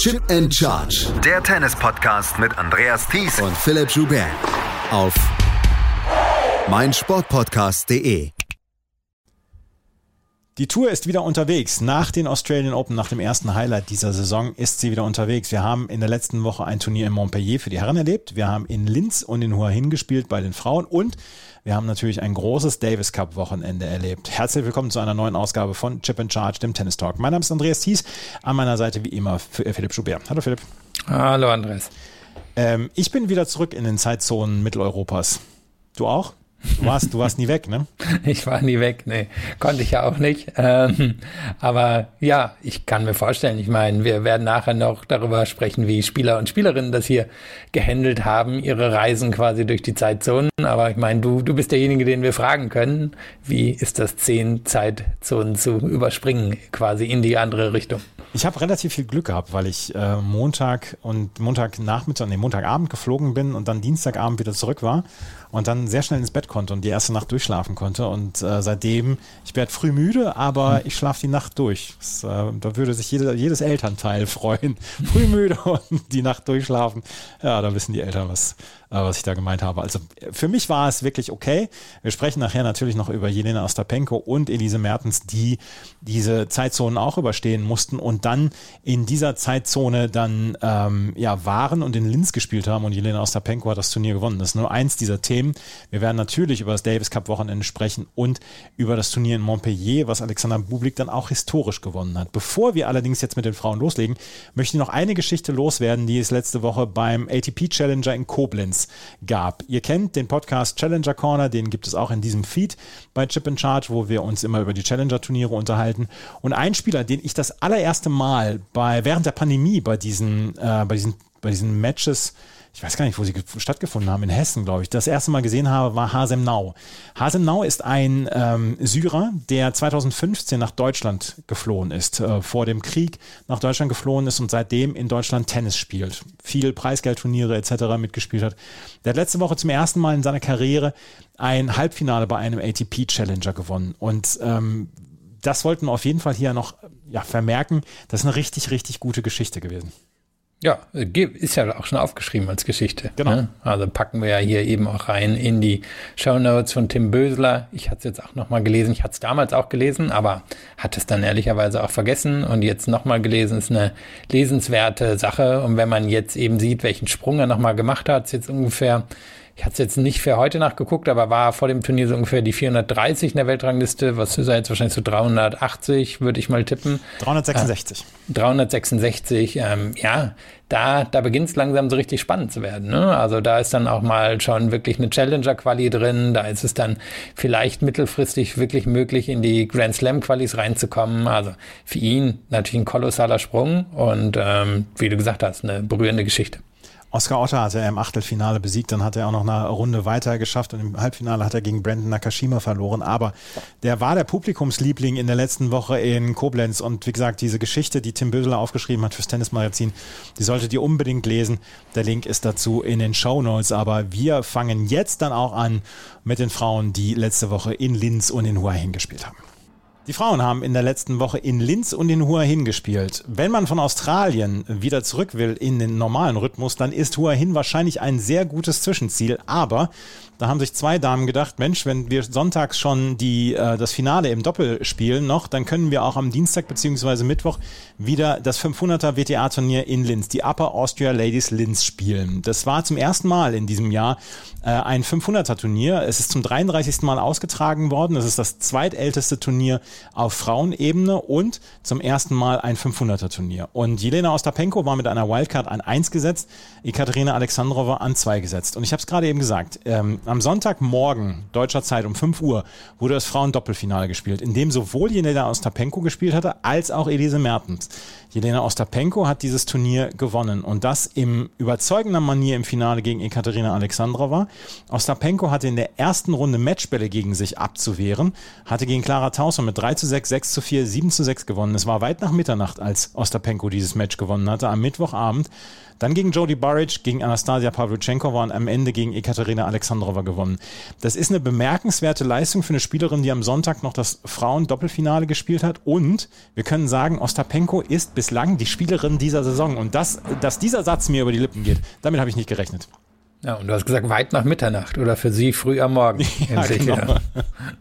Chip and Charge. Der Tennis-Podcast mit Andreas Thies und Philipp Joubert. Auf meinsportpodcast.de. Die Tour ist wieder unterwegs. Nach den Australian Open, nach dem ersten Highlight dieser Saison, ist sie wieder unterwegs. Wir haben in der letzten Woche ein Turnier in Montpellier für die Herren erlebt. Wir haben in Linz und in Hua hingespielt bei den Frauen und wir haben natürlich ein großes Davis Cup Wochenende erlebt. Herzlich willkommen zu einer neuen Ausgabe von Chip and Charge, dem Tennis Talk. Mein Name ist Andreas Thies. An meiner Seite wie immer äh, Philipp Schubert. Hallo Philipp. Hallo Andreas. Ähm, ich bin wieder zurück in den Zeitzonen Mitteleuropas. Du auch? Du warst, du warst nie weg, ne? Ich war nie weg, ne. Konnte ich ja auch nicht. Ähm, aber ja, ich kann mir vorstellen, ich meine, wir werden nachher noch darüber sprechen, wie Spieler und Spielerinnen das hier gehandelt haben, ihre Reisen quasi durch die Zeitzonen. Aber ich meine, du, du bist derjenige, den wir fragen können. Wie ist das, zehn Zeitzonen zu überspringen, quasi in die andere Richtung? Ich habe relativ viel Glück gehabt, weil ich äh, Montag und Montagnachmittag, nee, Montagabend geflogen bin und dann Dienstagabend wieder zurück war und dann sehr schnell ins Bett konnte und die erste Nacht durchschlafen konnte. Und äh, seitdem, ich werde früh müde, aber hm. ich schlafe die Nacht durch. Das, äh, da würde sich jede, jedes Elternteil freuen. früh müde und die Nacht durchschlafen. Ja, da wissen die Eltern, was, äh, was ich da gemeint habe. Also für mich war es wirklich okay. Wir sprechen nachher natürlich noch über Jelena Ostapenko und Elise Mertens, die diese Zeitzonen auch überstehen mussten und dann in dieser Zeitzone dann ähm, ja waren und in Linz gespielt haben und Jelena Ostapenko hat das Turnier gewonnen. Das ist nur eins dieser Themen. Wir werden natürlich über das Davis Cup Wochenende sprechen und über das Turnier in Montpellier, was Alexander Bublik dann auch historisch gewonnen hat. Bevor wir allerdings jetzt mit den Frauen loslegen, möchte ich noch eine Geschichte loswerden, die es letzte Woche beim ATP Challenger in Koblenz gab. Ihr kennt den Podcast Challenger Corner, den gibt es auch in diesem Feed bei Chip and Charge, wo wir uns immer über die Challenger-Turniere unterhalten. Und ein Spieler, den ich das allererste Mal bei, während der Pandemie bei diesen, äh, bei diesen, bei diesen Matches ich weiß gar nicht, wo sie stattgefunden haben, in Hessen, glaube ich, das erste Mal gesehen habe, war Hasem Nau. Hasem Nau ist ein ähm, Syrer, der 2015 nach Deutschland geflohen ist, äh, vor dem Krieg nach Deutschland geflohen ist und seitdem in Deutschland Tennis spielt, viel Preisgeldturniere etc. mitgespielt hat. Der hat letzte Woche zum ersten Mal in seiner Karriere ein Halbfinale bei einem ATP Challenger gewonnen und ähm, das wollten wir auf jeden Fall hier noch ja, vermerken. Das ist eine richtig, richtig gute Geschichte gewesen. Ja, ist ja auch schon aufgeschrieben als Geschichte. Genau. Ne? Also packen wir ja hier eben auch rein in die Show Notes von Tim Bösler. Ich hatte es jetzt auch nochmal gelesen. Ich hatte es damals auch gelesen, aber hatte es dann ehrlicherweise auch vergessen und jetzt nochmal gelesen. Ist eine lesenswerte Sache. Und wenn man jetzt eben sieht, welchen Sprung er nochmal gemacht hat, ist jetzt ungefähr ich hatte es jetzt nicht für heute nachgeguckt, aber war vor dem Turnier so ungefähr die 430 in der Weltrangliste. Was ist er jetzt wahrscheinlich so 380, würde ich mal tippen. 366. Äh, 366, ähm, ja, da, da beginnt es langsam so richtig spannend zu werden. Ne? Also da ist dann auch mal schon wirklich eine Challenger-Quali drin. Da ist es dann vielleicht mittelfristig wirklich möglich, in die Grand Slam-Qualis reinzukommen. Also für ihn natürlich ein kolossaler Sprung und ähm, wie du gesagt hast, eine berührende Geschichte. Oscar Otter hat er im Achtelfinale besiegt, dann hat er auch noch eine Runde weiter geschafft und im Halbfinale hat er gegen Brandon Nakashima verloren. Aber der war der Publikumsliebling in der letzten Woche in Koblenz und wie gesagt, diese Geschichte, die Tim Bösler aufgeschrieben hat fürs Tennismagazin, die solltet ihr unbedingt lesen. Der Link ist dazu in den Show Notes. Aber wir fangen jetzt dann auch an mit den Frauen, die letzte Woche in Linz und in Hua hingespielt haben. Die Frauen haben in der letzten Woche in Linz und in Hua Hin gespielt. Wenn man von Australien wieder zurück will in den normalen Rhythmus, dann ist Hua Hin wahrscheinlich ein sehr gutes Zwischenziel. Aber da haben sich zwei Damen gedacht, Mensch, wenn wir sonntags schon die, äh, das Finale im Doppel spielen noch, dann können wir auch am Dienstag bzw. Mittwoch wieder das 500er WTA-Turnier in Linz, die Upper Austria Ladies Linz spielen. Das war zum ersten Mal in diesem Jahr äh, ein 500er Turnier. Es ist zum 33. Mal ausgetragen worden. Es ist das zweitälteste Turnier auf Frauenebene und zum ersten Mal ein 500er Turnier. Und Jelena Ostapenko war mit einer Wildcard an 1 gesetzt, Ekaterina Alexandrova an 2 gesetzt. Und ich habe es gerade eben gesagt, ähm, am Sonntagmorgen deutscher Zeit um 5 Uhr wurde das Frauen-Doppelfinale gespielt, in dem sowohl Jelena Ostapenko gespielt hatte, als auch Elise Mertens. Jelena Ostapenko hat dieses Turnier gewonnen und das im überzeugender Manier im Finale gegen Ekaterina Alexandrova. Ostapenko hatte in der ersten Runde Matchbälle gegen sich abzuwehren, hatte gegen Clara Tauson mit 3 zu 6, 6 zu 4, 7 zu 6 gewonnen. Es war weit nach Mitternacht, als Ostapenko dieses Match gewonnen hatte, am Mittwochabend. Dann gegen Jody Baric, gegen Anastasia Pavlyuchenkova und am Ende gegen Ekaterina Alexandrova gewonnen. Das ist eine bemerkenswerte Leistung für eine Spielerin, die am Sonntag noch das Frauen-Doppelfinale gespielt hat. Und wir können sagen, Ostapenko ist bislang die Spielerin dieser Saison. Und das, dass dieser Satz mir über die Lippen geht, damit habe ich nicht gerechnet. Ja, und du hast gesagt, weit nach Mitternacht oder für sie früh am Morgen. Ja, genau.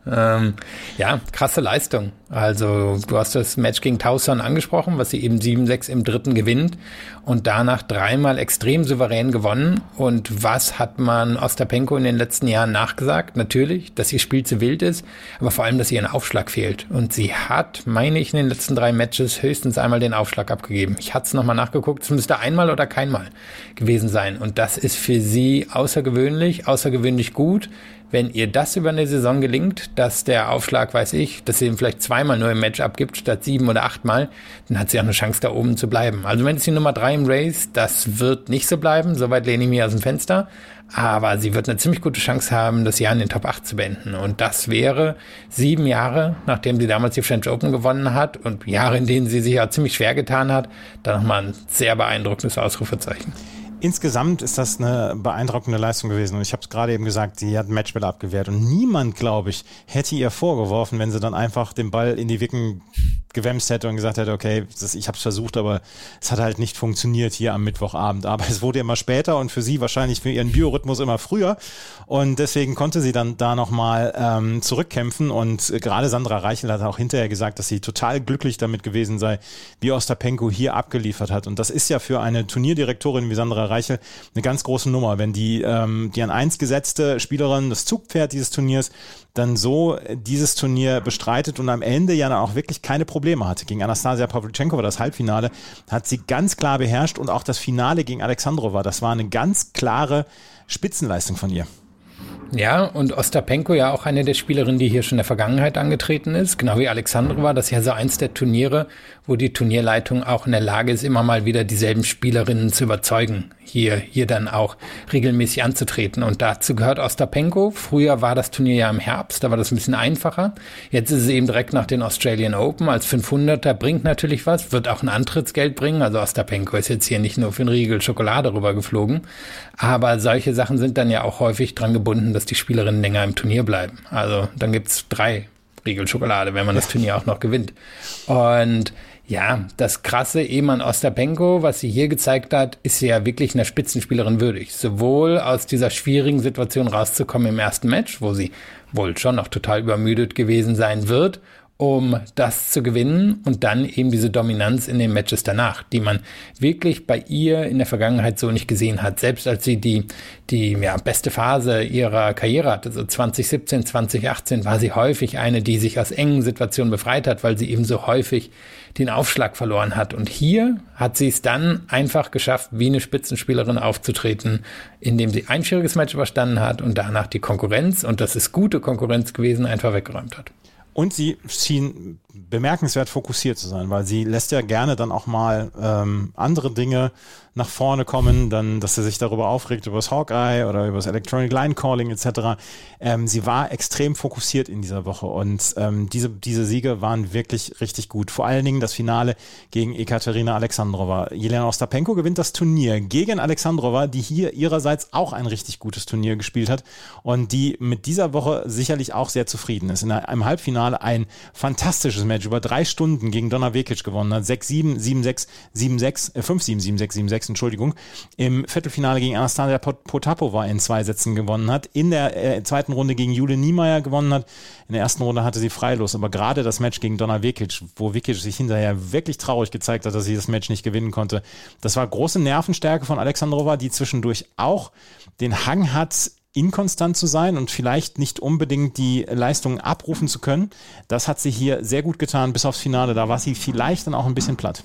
ähm, ja, krasse Leistung. Also du hast das Match gegen Tauson angesprochen, was sie eben 7-6 im dritten gewinnt und danach dreimal extrem souverän gewonnen. Und was hat man Ostapenko in den letzten Jahren nachgesagt? Natürlich, dass ihr Spiel zu wild ist, aber vor allem, dass ihr ein Aufschlag fehlt. Und sie hat, meine ich, in den letzten drei Matches höchstens einmal den Aufschlag abgegeben. Ich hatte es nochmal nachgeguckt, es müsste einmal oder keinmal gewesen sein. Und das ist für sie außergewöhnlich, außergewöhnlich gut wenn ihr das über eine Saison gelingt, dass der Aufschlag, weiß ich, dass sie ihn vielleicht zweimal nur im Match abgibt, statt sieben oder achtmal, dann hat sie auch eine Chance, da oben zu bleiben. Also wenn es die Nummer drei im Race, das wird nicht so bleiben, soweit lehne ich mich aus dem Fenster. Aber sie wird eine ziemlich gute Chance haben, das Jahr in den Top 8 zu beenden. Und das wäre sieben Jahre, nachdem sie damals die French Open gewonnen hat und Jahre, in denen sie sich ja ziemlich schwer getan hat, dann nochmal ein sehr beeindruckendes Ausrufezeichen. Insgesamt ist das eine beeindruckende Leistung gewesen. Und ich habe es gerade eben gesagt, sie hat Matchball abgewehrt. Und niemand, glaube ich, hätte ihr vorgeworfen, wenn sie dann einfach den Ball in die Wicken gewämst hätte und gesagt hätte, okay, das, ich habe es versucht, aber es hat halt nicht funktioniert hier am Mittwochabend. Aber es wurde immer später und für sie wahrscheinlich für ihren Biorhythmus immer früher. Und deswegen konnte sie dann da nochmal ähm, zurückkämpfen. Und gerade Sandra Reichel hat auch hinterher gesagt, dass sie total glücklich damit gewesen sei, wie Ostapenko hier abgeliefert hat. Und das ist ja für eine Turnierdirektorin wie Sandra Reichel eine ganz große Nummer, wenn die, ähm, die an eins gesetzte Spielerin, das Zugpferd dieses Turniers, dann so dieses Turnier bestreitet und am Ende ja auch wirklich keine Probleme hatte. Gegen Anastasia Pavlyuchenkova, das Halbfinale, hat sie ganz klar beherrscht und auch das Finale gegen Alexandrova, das war eine ganz klare Spitzenleistung von ihr. Ja, und Ostapenko ja auch eine der Spielerinnen, die hier schon in der Vergangenheit angetreten ist, genau wie Alexandrova. Das ist ja so eins der Turniere, wo die Turnierleitung auch in der Lage ist, immer mal wieder dieselben Spielerinnen zu überzeugen, hier, hier dann auch regelmäßig anzutreten. Und dazu gehört Ostapenko. Früher war das Turnier ja im Herbst, da war das ein bisschen einfacher. Jetzt ist es eben direkt nach den Australian Open als 500er, bringt natürlich was, wird auch ein Antrittsgeld bringen. Also Ostapenko ist jetzt hier nicht nur für einen Riegel Schokolade rübergeflogen. Aber solche Sachen sind dann ja auch häufig dran gebunden, dass die Spielerinnen länger im Turnier bleiben. Also dann gibt's drei Riegel Schokolade, wenn man das Turnier auch noch gewinnt. Und ja, das krasse Eman Ostapenko, was sie hier gezeigt hat, ist ja wirklich einer Spitzenspielerin würdig. Sowohl aus dieser schwierigen Situation rauszukommen im ersten Match, wo sie wohl schon noch total übermüdet gewesen sein wird, um das zu gewinnen und dann eben diese Dominanz in den Matches danach, die man wirklich bei ihr in der Vergangenheit so nicht gesehen hat. Selbst als sie die, die ja, beste Phase ihrer Karriere hatte, so 2017, 2018, war sie häufig eine, die sich aus engen Situationen befreit hat, weil sie eben so häufig den Aufschlag verloren hat. Und hier hat sie es dann einfach geschafft, wie eine Spitzenspielerin aufzutreten, indem sie ein schwieriges Match überstanden hat und danach die Konkurrenz, und das ist gute Konkurrenz gewesen, einfach weggeräumt hat. Und sie schien bemerkenswert fokussiert zu sein, weil sie lässt ja gerne dann auch mal ähm, andere Dinge nach vorne kommen, dann, dass sie sich darüber aufregt, über das Hawkeye oder über das Electronic Line Calling etc. Ähm, sie war extrem fokussiert in dieser Woche und ähm, diese, diese Siege waren wirklich richtig gut. Vor allen Dingen das Finale gegen Ekaterina Alexandrova. Jelena Ostapenko gewinnt das Turnier gegen Alexandrova, die hier ihrerseits auch ein richtig gutes Turnier gespielt hat und die mit dieser Woche sicherlich auch sehr zufrieden ist. In einem Halbfinale ein fantastisches Match über drei Stunden gegen Donna Vekic gewonnen hat. 6-7, 7-6, 7-6, äh, 5-7, 7-6, 7-6 Entschuldigung, im Viertelfinale gegen Anastasia Potapova in zwei Sätzen gewonnen hat, in der äh, zweiten Runde gegen Jule Niemeyer gewonnen hat. In der ersten Runde hatte sie freilos, aber gerade das Match gegen Donna Vekic, wo Vekic sich hinterher wirklich traurig gezeigt hat, dass sie das Match nicht gewinnen konnte, das war große Nervenstärke von Alexandrova, die zwischendurch auch den Hang hat, inkonstant zu sein und vielleicht nicht unbedingt die Leistungen abrufen zu können. Das hat sie hier sehr gut getan bis aufs Finale. Da war sie vielleicht dann auch ein bisschen platt.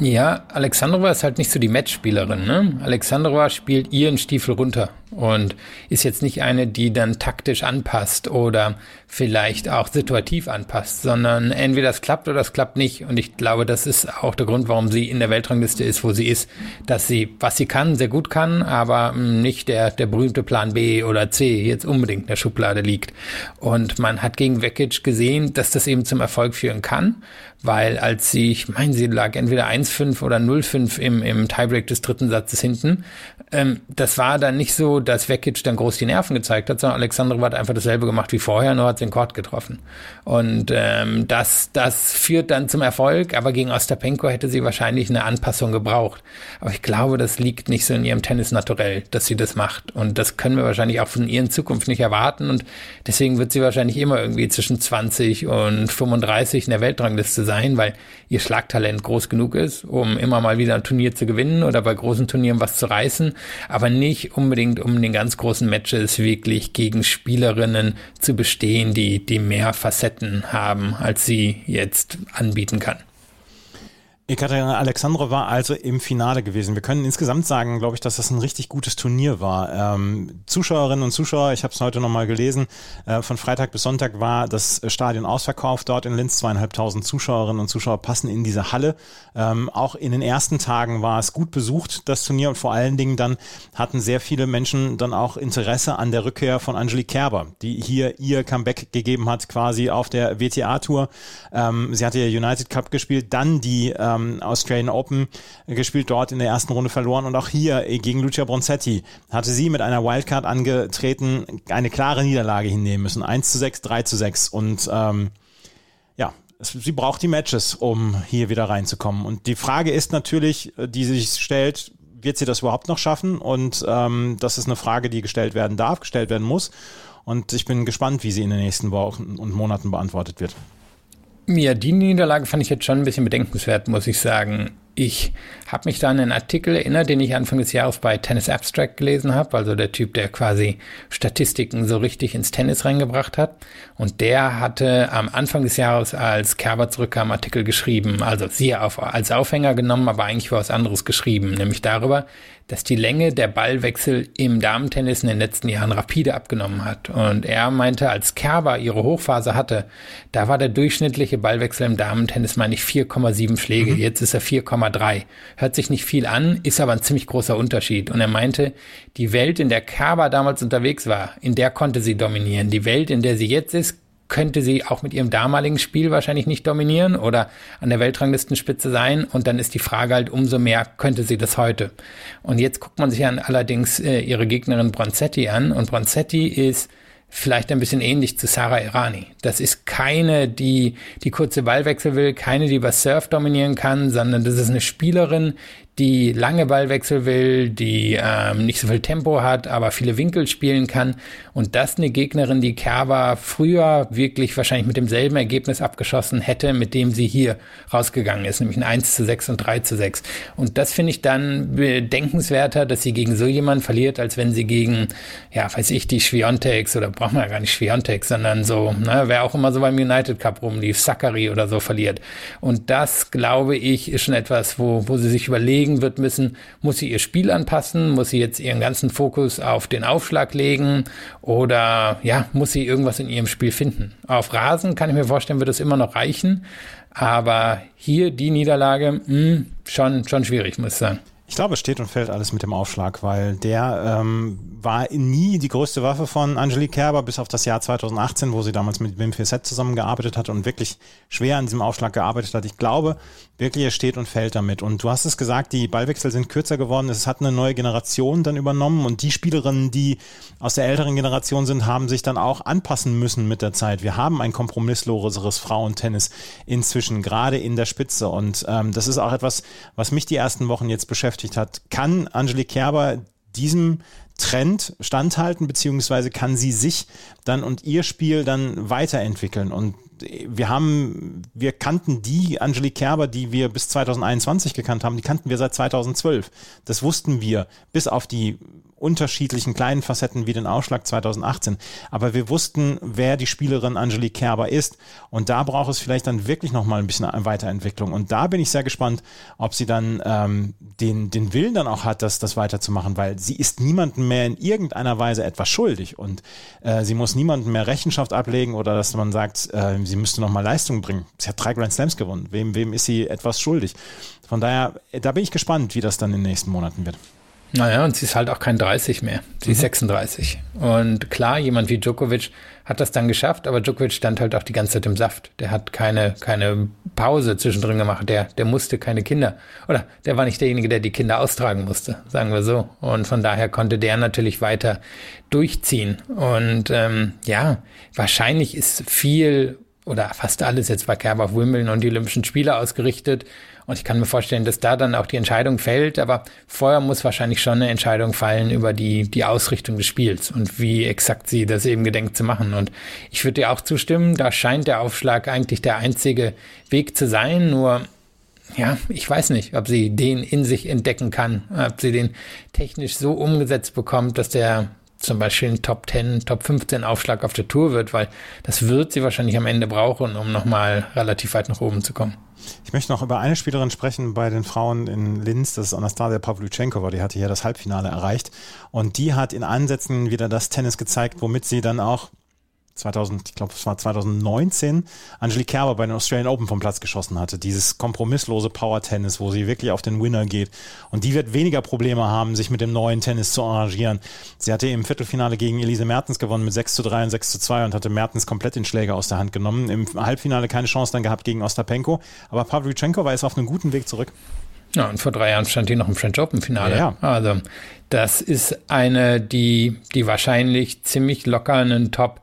Ja, Alexandrova ist halt nicht so die Matchspielerin. Ne? Alexandrova spielt ihren Stiefel runter. Und ist jetzt nicht eine, die dann taktisch anpasst oder vielleicht auch situativ anpasst, sondern entweder es klappt oder es klappt nicht. Und ich glaube, das ist auch der Grund, warum sie in der Weltrangliste ist, wo sie ist, dass sie, was sie kann, sehr gut kann, aber nicht der, der berühmte Plan B oder C jetzt unbedingt in der Schublade liegt. Und man hat gegen Vekic gesehen, dass das eben zum Erfolg führen kann weil als sie, ich meine, sie lag entweder 1-5 oder 0-5 im, im Tiebreak des dritten Satzes hinten. Ähm, das war dann nicht so, dass Vekic dann groß die Nerven gezeigt hat, sondern Alexandrova hat einfach dasselbe gemacht wie vorher, nur hat den Court getroffen. Und ähm, das, das führt dann zum Erfolg, aber gegen Ostapenko hätte sie wahrscheinlich eine Anpassung gebraucht. Aber ich glaube, das liegt nicht so in ihrem Tennis naturell, dass sie das macht. Und das können wir wahrscheinlich auch von ihr in Zukunft nicht erwarten. Und deswegen wird sie wahrscheinlich immer irgendwie zwischen 20 und 35 in der Weltrangliste sein, weil ihr Schlagtalent groß genug ist, um immer mal wieder ein Turnier zu gewinnen oder bei großen Turnieren was zu reißen, aber nicht unbedingt um den ganz großen Matches wirklich gegen Spielerinnen zu bestehen, die, die mehr Facetten haben, als sie jetzt anbieten kann. Ekaterina Alexandrova war also im Finale gewesen. Wir können insgesamt sagen, glaube ich, dass das ein richtig gutes Turnier war. Ähm, Zuschauerinnen und Zuschauer, ich habe es heute nochmal gelesen, äh, von Freitag bis Sonntag war das Stadion ausverkauft dort in Linz. Zweieinhalbtausend Zuschauerinnen und Zuschauer passen in diese Halle. Ähm, auch in den ersten Tagen war es gut besucht, das Turnier. Und vor allen Dingen dann hatten sehr viele Menschen dann auch Interesse an der Rückkehr von Angelique Kerber, die hier ihr Comeback gegeben hat, quasi auf der WTA-Tour. Ähm, sie hatte ja United Cup gespielt, dann die äh, ähm, Australian Open gespielt, dort in der ersten Runde verloren und auch hier gegen Lucia Bronzetti hatte sie mit einer Wildcard angetreten, eine klare Niederlage hinnehmen müssen. 1 zu 6, 3 zu 6 und ähm, ja, sie braucht die Matches, um hier wieder reinzukommen. Und die Frage ist natürlich, die sich stellt, wird sie das überhaupt noch schaffen? Und ähm, das ist eine Frage, die gestellt werden darf, gestellt werden muss. Und ich bin gespannt, wie sie in den nächsten Wochen und Monaten beantwortet wird. Ja, die Niederlage fand ich jetzt schon ein bisschen bedenkenswert, muss ich sagen. Ich habe mich da an einen Artikel erinnert, den ich Anfang des Jahres bei Tennis Abstract gelesen habe, also der Typ, der quasi Statistiken so richtig ins Tennis reingebracht hat. Und der hatte am Anfang des Jahres, als Kerber zurückkam, Artikel geschrieben, also sie auf, als Aufhänger genommen, aber eigentlich für was anderes geschrieben, nämlich darüber, dass die Länge der Ballwechsel im Damentennis in den letzten Jahren rapide abgenommen hat. Und er meinte, als Kerber ihre Hochphase hatte, da war der durchschnittliche Ballwechsel im Damentennis, meine ich, 4,7 Schläge. Mhm. Jetzt ist er 4,3. Hört sich nicht viel an, ist aber ein ziemlich großer Unterschied. Und er meinte, die Welt, in der Kerber damals unterwegs war, in der konnte sie dominieren. Die Welt, in der sie jetzt ist, könnte sie auch mit ihrem damaligen Spiel wahrscheinlich nicht dominieren oder an der Weltranglistenspitze sein. Und dann ist die Frage halt, umso mehr könnte sie das heute. Und jetzt guckt man sich dann allerdings äh, ihre Gegnerin Bronzetti an. Und Bronzetti ist vielleicht ein bisschen ähnlich zu Sarah Irani. Das ist keine, die die kurze Ballwechsel will, keine, die über Surf dominieren kann, sondern das ist eine Spielerin, die lange Ballwechsel will, die ähm, nicht so viel Tempo hat, aber viele Winkel spielen kann. Und das eine Gegnerin, die Kerber früher wirklich wahrscheinlich mit demselben Ergebnis abgeschossen hätte, mit dem sie hier rausgegangen ist, nämlich ein 1 zu 6 und 3 zu 6. Und das finde ich dann bedenkenswerter, dass sie gegen so jemanden verliert, als wenn sie gegen, ja, weiß ich, die Schwiontex oder braucht man ja gar nicht Schwiontex, sondern so, ne, wer auch immer so beim United Cup rumlief, Zachary oder so verliert. Und das, glaube ich, ist schon etwas, wo, wo sie sich überlegen, überlegen wird müssen, muss sie ihr Spiel anpassen, muss sie jetzt ihren ganzen Fokus auf den Aufschlag legen oder ja, muss sie irgendwas in ihrem Spiel finden. Auf Rasen kann ich mir vorstellen, wird es immer noch reichen, aber hier die Niederlage, mh, hm, schon, schon schwierig, muss ich sagen. Ich glaube, es steht und fällt alles mit dem Aufschlag, weil der ähm, war nie die größte Waffe von Angelique Kerber, bis auf das Jahr 2018, wo sie damals mit Wim Fissett zusammengearbeitet hat und wirklich schwer an diesem Aufschlag gearbeitet hat. Ich glaube, wirklich, er steht und fällt damit. Und du hast es gesagt, die Ballwechsel sind kürzer geworden. Es hat eine neue Generation dann übernommen und die Spielerinnen, die aus der älteren Generation sind, haben sich dann auch anpassen müssen mit der Zeit. Wir haben ein kompromissloseres Frauentennis inzwischen, gerade in der Spitze. Und ähm, das ist auch etwas, was mich die ersten Wochen jetzt beschäftigt beschäftigt hat. Kann Angelique Kerber diesem Trend standhalten, beziehungsweise kann sie sich dann und ihr Spiel dann weiterentwickeln? Und wir haben, wir kannten die Angelique Kerber, die wir bis 2021 gekannt haben, die kannten wir seit 2012. Das wussten wir, bis auf die unterschiedlichen kleinen Facetten wie den Ausschlag 2018. Aber wir wussten, wer die Spielerin Angelique Kerber ist. Und da braucht es vielleicht dann wirklich nochmal ein bisschen Weiterentwicklung. Und da bin ich sehr gespannt, ob sie dann ähm, den, den Willen dann auch hat, das, das weiterzumachen, weil sie ist niemandem mehr in irgendeiner Weise etwas schuldig und äh, sie muss niemandem mehr Rechenschaft ablegen oder dass man sagt, äh, sie müsste noch mal Leistung bringen. Sie hat drei Grand Slams gewonnen. Wem, wem ist sie etwas schuldig? Von daher, da bin ich gespannt, wie das dann in den nächsten Monaten wird. Naja, und sie ist halt auch kein 30 mehr. Sie mhm. ist 36. Und klar, jemand wie Djokovic hat das dann geschafft, aber Djokovic stand halt auch die ganze Zeit im Saft. Der hat keine, keine Pause zwischendrin gemacht. Der, der musste keine Kinder. Oder der war nicht derjenige, der die Kinder austragen musste, sagen wir so. Und von daher konnte der natürlich weiter durchziehen. Und ähm, ja, wahrscheinlich ist viel oder fast alles jetzt bei Kerber auf Wimbledon und die Olympischen Spiele ausgerichtet. Und ich kann mir vorstellen, dass da dann auch die Entscheidung fällt. Aber vorher muss wahrscheinlich schon eine Entscheidung fallen über die, die Ausrichtung des Spiels und wie exakt sie das eben gedenkt zu machen. Und ich würde dir auch zustimmen, da scheint der Aufschlag eigentlich der einzige Weg zu sein. Nur ja, ich weiß nicht, ob sie den in sich entdecken kann, ob sie den technisch so umgesetzt bekommt, dass der zum Beispiel ein Top 10, Top 15 Aufschlag auf der Tour wird, weil das wird sie wahrscheinlich am Ende brauchen, um nochmal relativ weit nach oben zu kommen. Ich möchte noch über eine Spielerin sprechen bei den Frauen in Linz, das ist Anastasia Pavlyuchenkova, die hatte hier das Halbfinale erreicht und die hat in Ansätzen wieder das Tennis gezeigt, womit sie dann auch 2000, ich glaube, es war 2019, Angelique Kerber bei den Australian Open vom Platz geschossen hatte. Dieses kompromisslose Power-Tennis, wo sie wirklich auf den Winner geht. Und die wird weniger Probleme haben, sich mit dem neuen Tennis zu arrangieren. Sie hatte im Viertelfinale gegen Elise Mertens gewonnen mit 6 zu 3 und 6 zu 2 und hatte Mertens komplett den Schläger aus der Hand genommen. Im Halbfinale keine Chance dann gehabt gegen Ostapenko. Aber Pavlyuchenko war jetzt auf einem guten Weg zurück. Ja, und vor drei Jahren stand die noch im French Open Finale. Ja, ja. Also, das ist eine, die, die wahrscheinlich ziemlich locker einen Top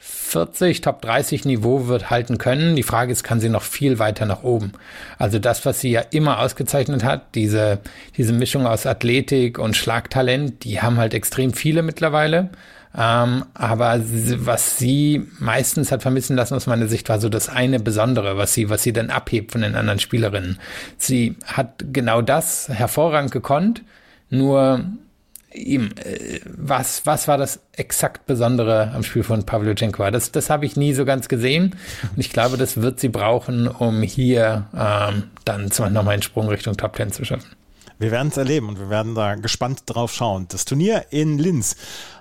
40, Top 30 Niveau wird halten können. Die Frage ist, kann sie noch viel weiter nach oben? Also das, was sie ja immer ausgezeichnet hat, diese, diese Mischung aus Athletik und Schlagtalent, die haben halt extrem viele mittlerweile. Ähm, aber was sie meistens hat vermissen lassen aus meiner Sicht war so das eine Besondere, was sie, was sie dann abhebt von den anderen Spielerinnen. Sie hat genau das hervorragend gekonnt, nur ihm, äh, was, was war das exakt Besondere am Spiel von Pavlyuchenkova? Das, das habe ich nie so ganz gesehen. Und ich glaube, das wird sie brauchen, um hier ähm, dann nochmal einen Sprung Richtung Top Ten zu schaffen. Wir werden es erleben und wir werden da gespannt drauf schauen. Das Turnier in Linz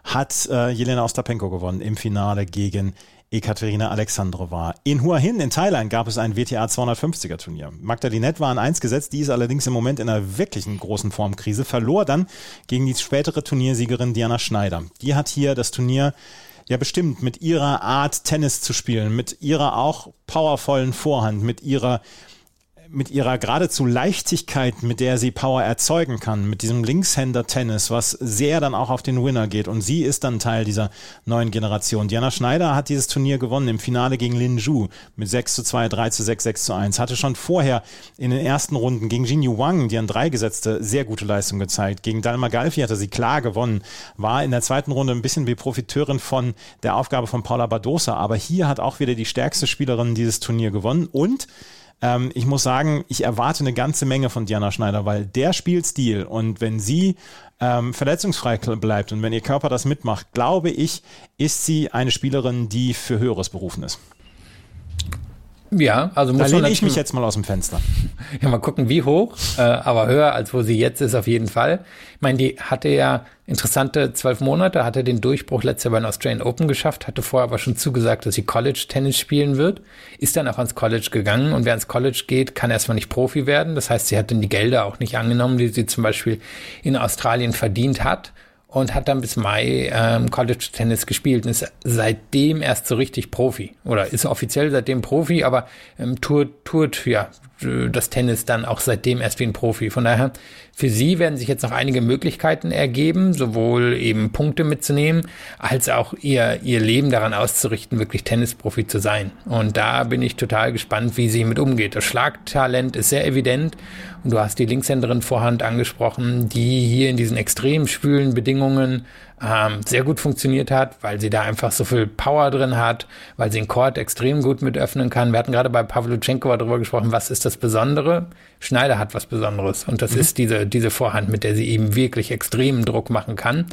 hat äh, Jelena Ostapenko gewonnen im Finale gegen Ekaterina Alexandrova. In Hua Hin in Thailand gab es ein WTA 250er Turnier. Magda Linette war an eins gesetzt, die ist allerdings im Moment in einer wirklichen großen Formkrise, verlor dann gegen die spätere Turniersiegerin Diana Schneider. Die hat hier das Turnier ja bestimmt mit ihrer Art Tennis zu spielen, mit ihrer auch powervollen Vorhand, mit ihrer mit ihrer geradezu Leichtigkeit, mit der sie Power erzeugen kann, mit diesem Linkshänder-Tennis, was sehr dann auch auf den Winner geht. Und sie ist dann Teil dieser neuen Generation. Diana Schneider hat dieses Turnier gewonnen im Finale gegen Lin Zhu mit 6 zu 2, 3 zu 6, 6 zu 1. Hatte schon vorher in den ersten Runden gegen Jinyu Wang, die an drei gesetzte, sehr gute Leistung gezeigt. Gegen Dalma Galfi hatte sie klar gewonnen. War in der zweiten Runde ein bisschen wie Profiteurin von der Aufgabe von Paula Badosa. Aber hier hat auch wieder die stärkste Spielerin dieses Turnier gewonnen und ähm, ich muss sagen, ich erwarte eine ganze Menge von Diana Schneider, weil der Spielstil und wenn sie ähm, verletzungsfrei bleibt und wenn ihr Körper das mitmacht, glaube ich, ist sie eine Spielerin, die für Höheres berufen ist. Ja, also muss da lehne ich mich jetzt mal aus dem Fenster. Ja, mal gucken, wie hoch, äh, aber höher als wo sie jetzt ist auf jeden Fall. Ich meine, die hatte ja interessante zwölf Monate, hatte den Durchbruch letztes Jahr bei den Australian Open geschafft, hatte vorher aber schon zugesagt, dass sie College-Tennis spielen wird, ist dann auch ans College gegangen und wer ans College geht, kann erstmal nicht Profi werden. Das heißt, sie hat dann die Gelder auch nicht angenommen, die sie zum Beispiel in Australien verdient hat und hat dann bis Mai ähm, College Tennis gespielt und ist seitdem erst so richtig Profi oder ist offiziell seitdem Profi, aber ähm, tourt, tourt ja das Tennis dann auch seitdem erst wie ein Profi. Von daher, für sie werden sich jetzt noch einige Möglichkeiten ergeben, sowohl eben Punkte mitzunehmen, als auch ihr, ihr Leben daran auszurichten, wirklich Tennisprofi zu sein. Und da bin ich total gespannt, wie sie mit umgeht. Das Schlagtalent ist sehr evident und du hast die Linkshänderin Vorhand angesprochen, die hier in diesen extrem schwülen Bedingungen ähm, sehr gut funktioniert hat, weil sie da einfach so viel Power drin hat, weil sie den Court extrem gut mit öffnen kann. Wir hatten gerade bei Pavlyuchenkova darüber gesprochen, was ist das Besondere? Schneider hat was Besonderes und das mhm. ist diese, diese Vorhand, mit der sie eben wirklich extremen Druck machen kann.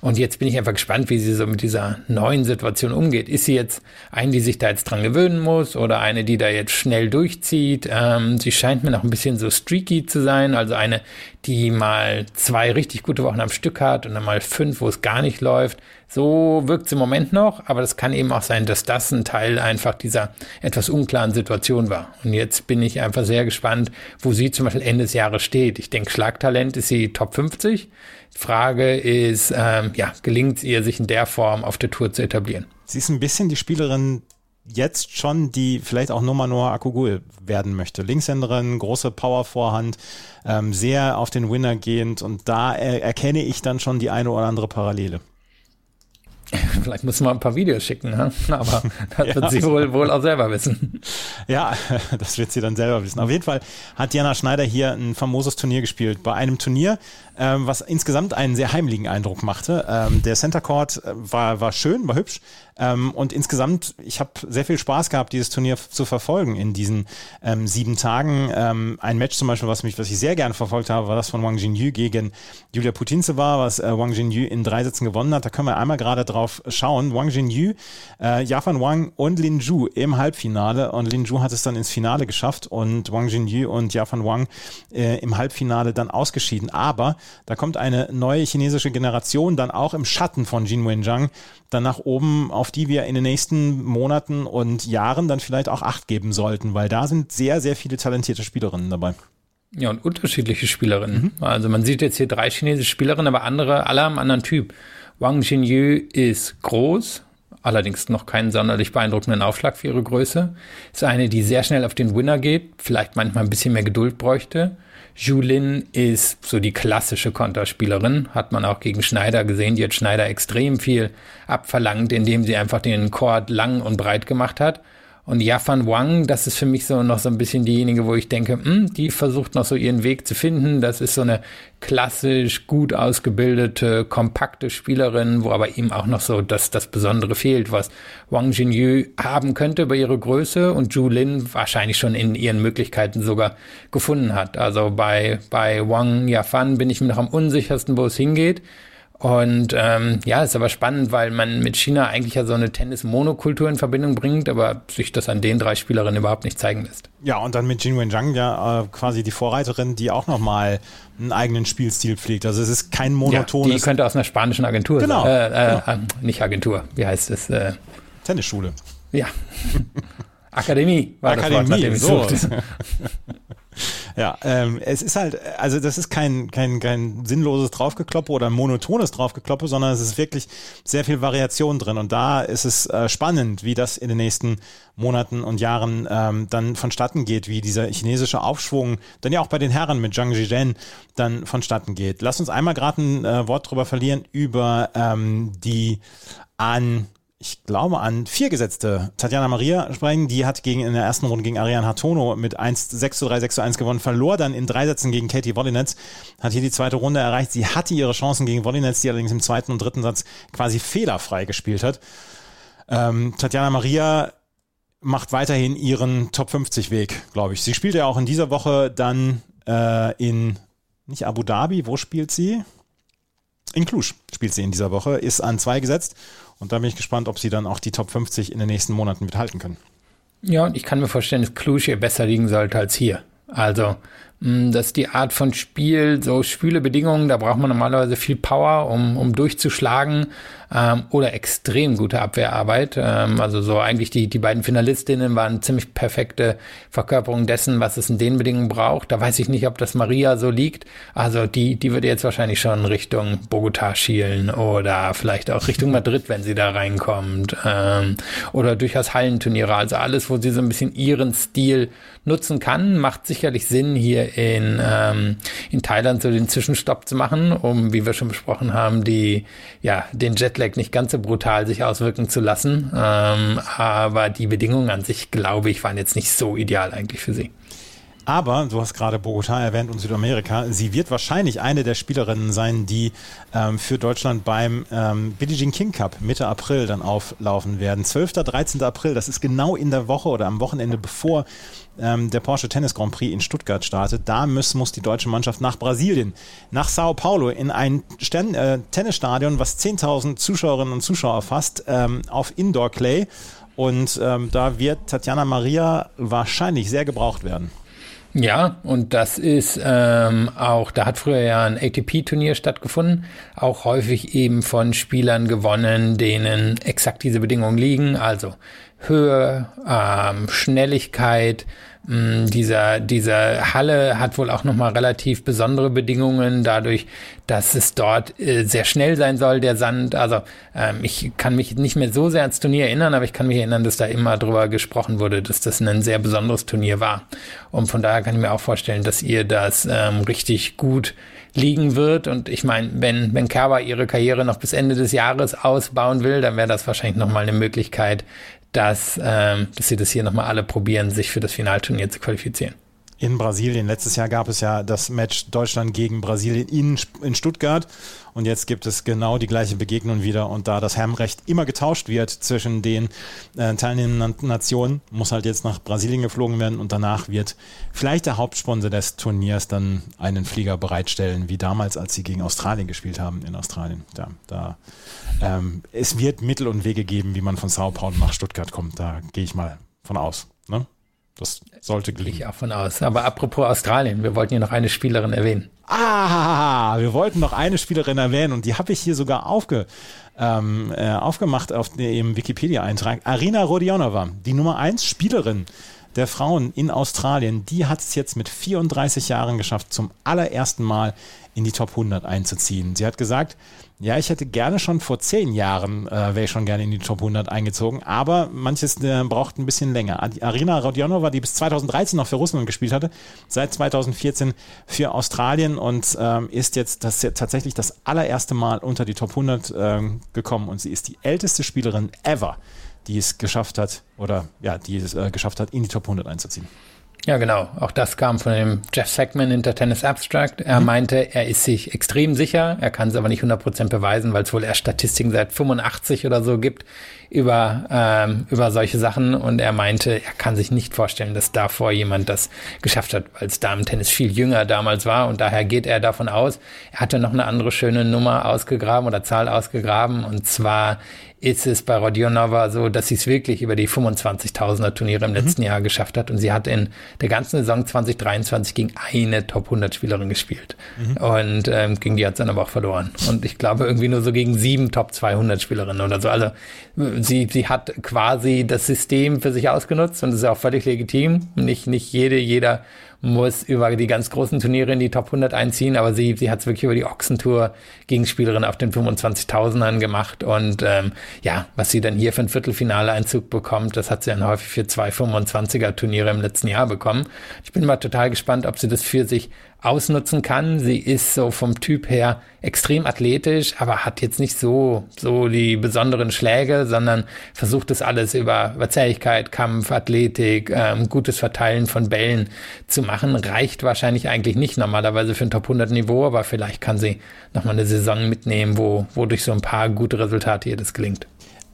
Und jetzt bin ich einfach gespannt, wie sie so mit dieser neuen Situation umgeht. Ist sie jetzt eine, die sich da jetzt dran gewöhnen muss oder eine, die da jetzt schnell durchzieht? Ähm, sie scheint mir noch ein bisschen so streaky zu sein, also eine, die mal zwei richtig gute Wochen am Stück hat und dann mal fünf, wo es gar nicht läuft. So wirkt es im Moment noch, aber das kann eben auch sein, dass das ein Teil einfach dieser etwas unklaren Situation war. Und jetzt bin ich einfach sehr gespannt, wo sie zum Beispiel Ende des Jahres steht. Ich denke, Schlagtalent ist sie Top 50. Frage ist, ähm, ja, gelingt es ihr, sich in der Form auf der Tour zu etablieren? Sie ist ein bisschen die Spielerin, jetzt schon, die vielleicht auch Nummer Noah Akugul werden möchte. Linkshänderin, große Powervorhand, ähm, sehr auf den Winner gehend und da er erkenne ich dann schon die eine oder andere Parallele. Vielleicht muss man ein paar Videos schicken, ne? aber das ja. wird sie wohl, wohl auch selber wissen. Ja, das wird sie dann selber wissen. Auf jeden Fall hat Diana Schneider hier ein famoses Turnier gespielt. Bei einem Turnier, ähm, was insgesamt einen sehr heimlichen Eindruck machte. Ähm, der Center Court äh, war, war schön, war hübsch. Ähm, und insgesamt, ich habe sehr viel Spaß gehabt, dieses Turnier zu verfolgen in diesen ähm, sieben Tagen. Ähm, ein Match zum Beispiel, was mich, was ich sehr gerne verfolgt habe, war das von Wang Jinyu gegen Julia Putintseva, was äh, Wang Jinyu in drei Sätzen gewonnen hat. Da können wir einmal gerade drauf schauen. Wang Jinyu, äh, Yafan Wang und Lin Zhu im Halbfinale. Und Lin Zhu hat es dann ins Finale geschafft und Wang Jinyu und Yafan Wang äh, im Halbfinale dann ausgeschieden. Aber da kommt eine neue chinesische Generation dann auch im Schatten von Jin Wenjiang dann nach oben, auf die wir in den nächsten Monaten und Jahren dann vielleicht auch Acht geben sollten, weil da sind sehr, sehr viele talentierte Spielerinnen dabei. Ja, und unterschiedliche Spielerinnen. Mhm. Also man sieht jetzt hier drei chinesische Spielerinnen, aber andere, alle haben einen anderen Typ. Wang Xinyu ist groß, allerdings noch keinen sonderlich beeindruckenden Aufschlag für ihre Größe. Ist eine, die sehr schnell auf den Winner geht, vielleicht manchmal ein bisschen mehr Geduld bräuchte. Julin ist so die klassische Konterspielerin, hat man auch gegen Schneider gesehen. Die hat Schneider extrem viel abverlangt, indem sie einfach den Chord lang und breit gemacht hat. Und Yafan Wang, das ist für mich so noch so ein bisschen diejenige, wo ich denke, hm, die versucht noch so ihren Weg zu finden. Das ist so eine klassisch gut ausgebildete, kompakte Spielerin, wo aber ihm auch noch so das, das Besondere fehlt, was Wang Jinyu haben könnte bei ihrer Größe und Zhu Lin wahrscheinlich schon in ihren Möglichkeiten sogar gefunden hat. Also bei, bei Wang Yafan bin ich mir noch am unsichersten, wo es hingeht. Und ähm, ja, ist aber spannend, weil man mit China eigentlich ja so eine Tennis-Monokultur in Verbindung bringt, aber sich das an den drei Spielerinnen überhaupt nicht zeigen lässt. Ja, und dann mit Jin Wenjiang ja äh, quasi die Vorreiterin, die auch nochmal einen eigenen Spielstil pflegt. Also es ist kein monotones... Ja, die könnte aus einer spanischen Agentur genau, sein. Äh, äh, genau. nicht Agentur, wie heißt es? Äh, Tennisschule. Ja. Akademie war Akademie, das Wort, so. Ja, ähm, es ist halt, also das ist kein, kein, kein sinnloses Draufgekloppe oder monotones Draufgekloppe, sondern es ist wirklich sehr viel Variation drin. Und da ist es äh, spannend, wie das in den nächsten Monaten und Jahren ähm, dann vonstatten geht, wie dieser chinesische Aufschwung dann ja auch bei den Herren mit Zhang Zhizhen dann vonstatten geht. Lass uns einmal gerade ein äh, Wort drüber verlieren über ähm, die an ich glaube, an vier Gesetzte Tatjana Maria sprechen. Die hat gegen, in der ersten Runde gegen Ariane Hartono mit 1, 6 zu 3, 6 zu 1 gewonnen, verlor dann in drei Sätzen gegen Katie Wollinetz, hat hier die zweite Runde erreicht. Sie hatte ihre Chancen gegen Wollinetz, die allerdings im zweiten und dritten Satz quasi fehlerfrei gespielt hat. Ähm, Tatjana Maria macht weiterhin ihren Top 50 Weg, glaube ich. Sie spielt ja auch in dieser Woche dann äh, in, nicht Abu Dhabi, wo spielt sie? In Cluj spielt sie in dieser Woche, ist an zwei gesetzt und da bin ich gespannt, ob sie dann auch die Top 50 in den nächsten Monaten mithalten können. Ja, und ich kann mir vorstellen, dass Cluj hier besser liegen sollte als hier. Also, mh, das ist die Art von Spiel, so schwüle Bedingungen, da braucht man normalerweise viel Power, um, um durchzuschlagen ähm, oder extrem gute Abwehrarbeit. Ähm, also so eigentlich die, die beiden Finalistinnen waren ziemlich perfekte Verkörperung dessen, was es in den Bedingungen braucht. Da weiß ich nicht, ob das Maria so liegt. Also die, die würde jetzt wahrscheinlich schon Richtung Bogota schielen oder vielleicht auch Richtung Madrid, wenn sie da reinkommt. Ähm, oder durchaus Hallenturniere. Also alles, wo sie so ein bisschen ihren Stil nutzen kann, macht sicherlich Sinn, hier in, ähm, in Thailand so den Zwischenstopp zu machen, um, wie wir schon besprochen haben, die, ja, den Jet Jetlag nicht ganz so brutal sich auswirken zu lassen. Ähm, aber die Bedingungen an sich, glaube ich, waren jetzt nicht so ideal eigentlich für sie. Aber du hast gerade Bogota erwähnt und Südamerika. Sie wird wahrscheinlich eine der Spielerinnen sein, die ähm, für Deutschland beim ähm, Billie Jean King Cup Mitte April dann auflaufen werden. 12. 13. April, das ist genau in der Woche oder am Wochenende, bevor ähm, der Porsche Tennis Grand Prix in Stuttgart startet. Da muss, muss die deutsche Mannschaft nach Brasilien, nach Sao Paulo, in ein Stern, äh, Tennisstadion, was 10.000 Zuschauerinnen und Zuschauer fasst, ähm, auf Indoor Clay. Und ähm, da wird Tatjana Maria wahrscheinlich sehr gebraucht werden. Ja, und das ist ähm, auch, da hat früher ja ein ATP-Turnier stattgefunden, auch häufig eben von Spielern gewonnen, denen exakt diese Bedingungen liegen, also Höhe, ähm, Schnelligkeit, Mm, dieser, dieser Halle hat wohl auch nochmal relativ besondere Bedingungen, dadurch, dass es dort äh, sehr schnell sein soll, der Sand. Also ähm, ich kann mich nicht mehr so sehr ans Turnier erinnern, aber ich kann mich erinnern, dass da immer drüber gesprochen wurde, dass das ein sehr besonderes Turnier war. Und von daher kann ich mir auch vorstellen, dass ihr das ähm, richtig gut liegen wird. Und ich meine, wenn, wenn Kerber ihre Karriere noch bis Ende des Jahres ausbauen will, dann wäre das wahrscheinlich nochmal eine Möglichkeit, dass, ähm, dass sie das hier nochmal alle probieren, sich für das Finalturnier zu qualifizieren. In Brasilien. Letztes Jahr gab es ja das Match Deutschland gegen Brasilien in, in Stuttgart. Und jetzt gibt es genau die gleiche Begegnung wieder. Und da das Heimrecht immer getauscht wird zwischen den äh, teilnehmenden Nationen, muss halt jetzt nach Brasilien geflogen werden. Und danach wird vielleicht der Hauptsponsor des Turniers dann einen Flieger bereitstellen, wie damals, als sie gegen Australien gespielt haben in Australien. Da, da ähm, es wird Mittel und Wege geben, wie man von Sao Paulo nach Stuttgart kommt. Da gehe ich mal von aus. Das sollte gelingen. Ich auch von aus. Aber apropos Australien, wir wollten hier noch eine Spielerin erwähnen. Ah, wir wollten noch eine Spielerin erwähnen und die habe ich hier sogar aufge, ähm, äh, aufgemacht auf dem Wikipedia-Eintrag. Arina Rodionova, die Nummer 1 Spielerin der Frauen in Australien, die hat es jetzt mit 34 Jahren geschafft, zum allerersten Mal in die Top 100 einzuziehen. Sie hat gesagt, ja, ich hätte gerne schon vor zehn Jahren, äh, wäre ich schon gerne in die Top 100 eingezogen, aber manches äh, braucht ein bisschen länger. Arina Rodionova, die bis 2013 noch für Russland gespielt hatte, seit 2014 für Australien und ähm, ist jetzt das, tatsächlich das allererste Mal unter die Top 100 ähm, gekommen und sie ist die älteste Spielerin ever, die es geschafft hat, oder ja, die es äh, geschafft hat, in die Top 100 einzuziehen. Ja, genau. Auch das kam von dem Jeff Sackman in der Tennis Abstract. Er mhm. meinte, er ist sich extrem sicher. Er kann es aber nicht 100% beweisen, weil es wohl erst Statistiken seit 85 oder so gibt über, ähm, über solche Sachen. Und er meinte, er kann sich nicht vorstellen, dass davor jemand das geschafft hat, weil es Damen-Tennis viel jünger damals war. Und daher geht er davon aus, er hatte noch eine andere schöne Nummer ausgegraben oder Zahl ausgegraben. Und zwar ist es bei Rodionova so, dass sie es wirklich über die 25.000er Turniere im mhm. letzten Jahr geschafft hat und sie hat in der ganzen Saison 2023 gegen eine Top 100 Spielerin gespielt mhm. und ähm, gegen die hat sie dann aber auch verloren und ich glaube irgendwie nur so gegen sieben Top 200 Spielerinnen oder so. Also sie, sie hat quasi das System für sich ausgenutzt und das ist auch völlig legitim. Nicht, nicht jede, jeder muss über die ganz großen Turniere in die Top 100 einziehen, aber sie, sie hat es wirklich über die Ochsentour gegen Spielerinnen auf den 25.000ern gemacht und ähm, ja, was sie dann hier für ein Viertelfinale-Einzug bekommt, das hat sie dann häufig für zwei 25er Turniere im letzten Jahr bekommen. Ich bin mal total gespannt, ob sie das für sich ausnutzen kann. Sie ist so vom Typ her extrem athletisch, aber hat jetzt nicht so, so die besonderen Schläge, sondern versucht das alles über, über Zähigkeit, Kampf, Athletik, ähm, gutes Verteilen von Bällen zu machen. Reicht wahrscheinlich eigentlich nicht normalerweise für ein Top 100 Niveau, aber vielleicht kann sie nochmal eine Saison mitnehmen, wo, wo durch so ein paar gute Resultate ihr das gelingt.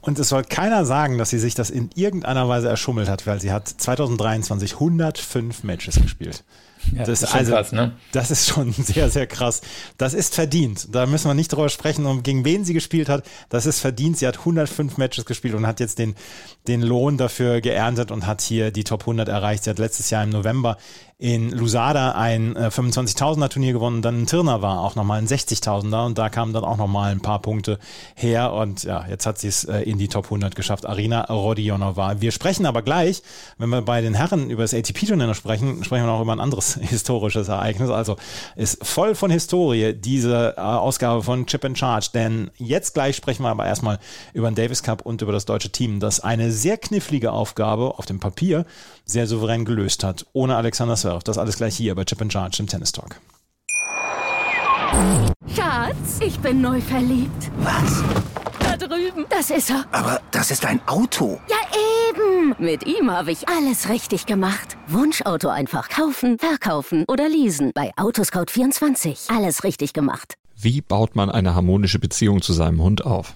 Und es soll keiner sagen, dass sie sich das in irgendeiner Weise erschummelt hat, weil sie hat 2023 105 Matches gespielt. Ja, das, ist also, krass, ne? das ist schon sehr, sehr krass. Das ist verdient. Da müssen wir nicht drüber sprechen, um gegen wen sie gespielt hat. Das ist verdient. Sie hat 105 Matches gespielt und hat jetzt den, den Lohn dafür geerntet und hat hier die Top 100 erreicht. Sie hat letztes Jahr im November in Lusada ein äh, 25.000er Turnier gewonnen dann in Tirna war auch nochmal ein 60.000er und da kamen dann auch nochmal ein paar Punkte her und ja, jetzt hat sie es äh, in die Top 100 geschafft. Arina Rodionova. Wir sprechen aber gleich, wenn wir bei den Herren über das ATP-Turnier sprechen, sprechen wir auch über ein anderes historisches Ereignis. Also ist voll von Historie diese äh, Ausgabe von Chip and Charge, denn jetzt gleich sprechen wir aber erstmal über den Davis Cup und über das deutsche Team, das eine sehr knifflige Aufgabe auf dem Papier sehr souverän gelöst hat, ohne Alexander Zverev. Das alles gleich hier bei Chip and Charge im Tennis Talk. Schatz, ich bin neu verliebt. Was? Da drüben. Das ist er. Aber das ist ein Auto. Ja, eben. Mit ihm habe ich alles richtig gemacht. Wunschauto einfach kaufen, verkaufen oder leasen. Bei Autoscout24. Alles richtig gemacht. Wie baut man eine harmonische Beziehung zu seinem Hund auf?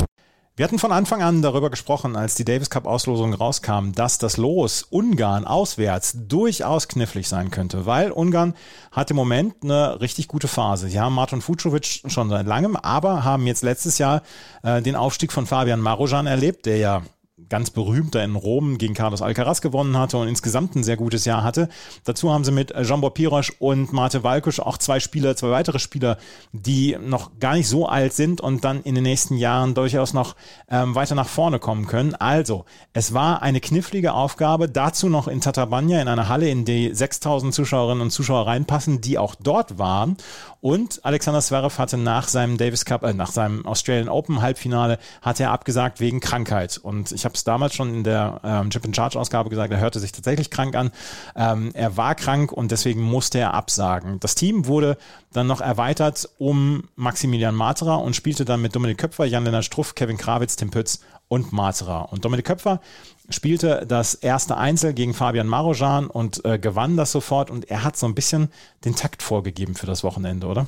Wir hatten von Anfang an darüber gesprochen, als die Davis Cup Auslosung rauskam, dass das Los Ungarn auswärts durchaus knifflig sein könnte, weil Ungarn hat im Moment eine richtig gute Phase. Sie haben Martin Fucovic schon seit langem, aber haben jetzt letztes Jahr äh, den Aufstieg von Fabian Marojan erlebt, der ja ganz berühmt in Rom gegen Carlos Alcaraz gewonnen hatte und insgesamt ein sehr gutes Jahr hatte. Dazu haben sie mit Jean-Bob Pirosch und Mate Valkusch auch zwei Spieler, zwei weitere Spieler, die noch gar nicht so alt sind und dann in den nächsten Jahren durchaus noch ähm, weiter nach vorne kommen können. Also, es war eine knifflige Aufgabe, dazu noch in Tatabanya in einer Halle, in die 6000 Zuschauerinnen und Zuschauer reinpassen, die auch dort waren. Und Alexander Zverev hatte nach seinem Davis Cup, äh, nach seinem Australian Open Halbfinale, hat er abgesagt wegen Krankheit. Und ich habe es damals schon in der ähm, Chip in Charge Ausgabe gesagt, er hörte sich tatsächlich krank an. Ähm, er war krank und deswegen musste er absagen. Das Team wurde dann noch erweitert um Maximilian Matera und spielte dann mit Dominik Köpfer, Jan-Lennart Struff, Kevin Krawitz, Tim Pütz und Matera. Und Dominik Köpfer spielte das erste Einzel gegen Fabian Marojan und äh, gewann das sofort und er hat so ein bisschen den Takt vorgegeben für das Wochenende, oder?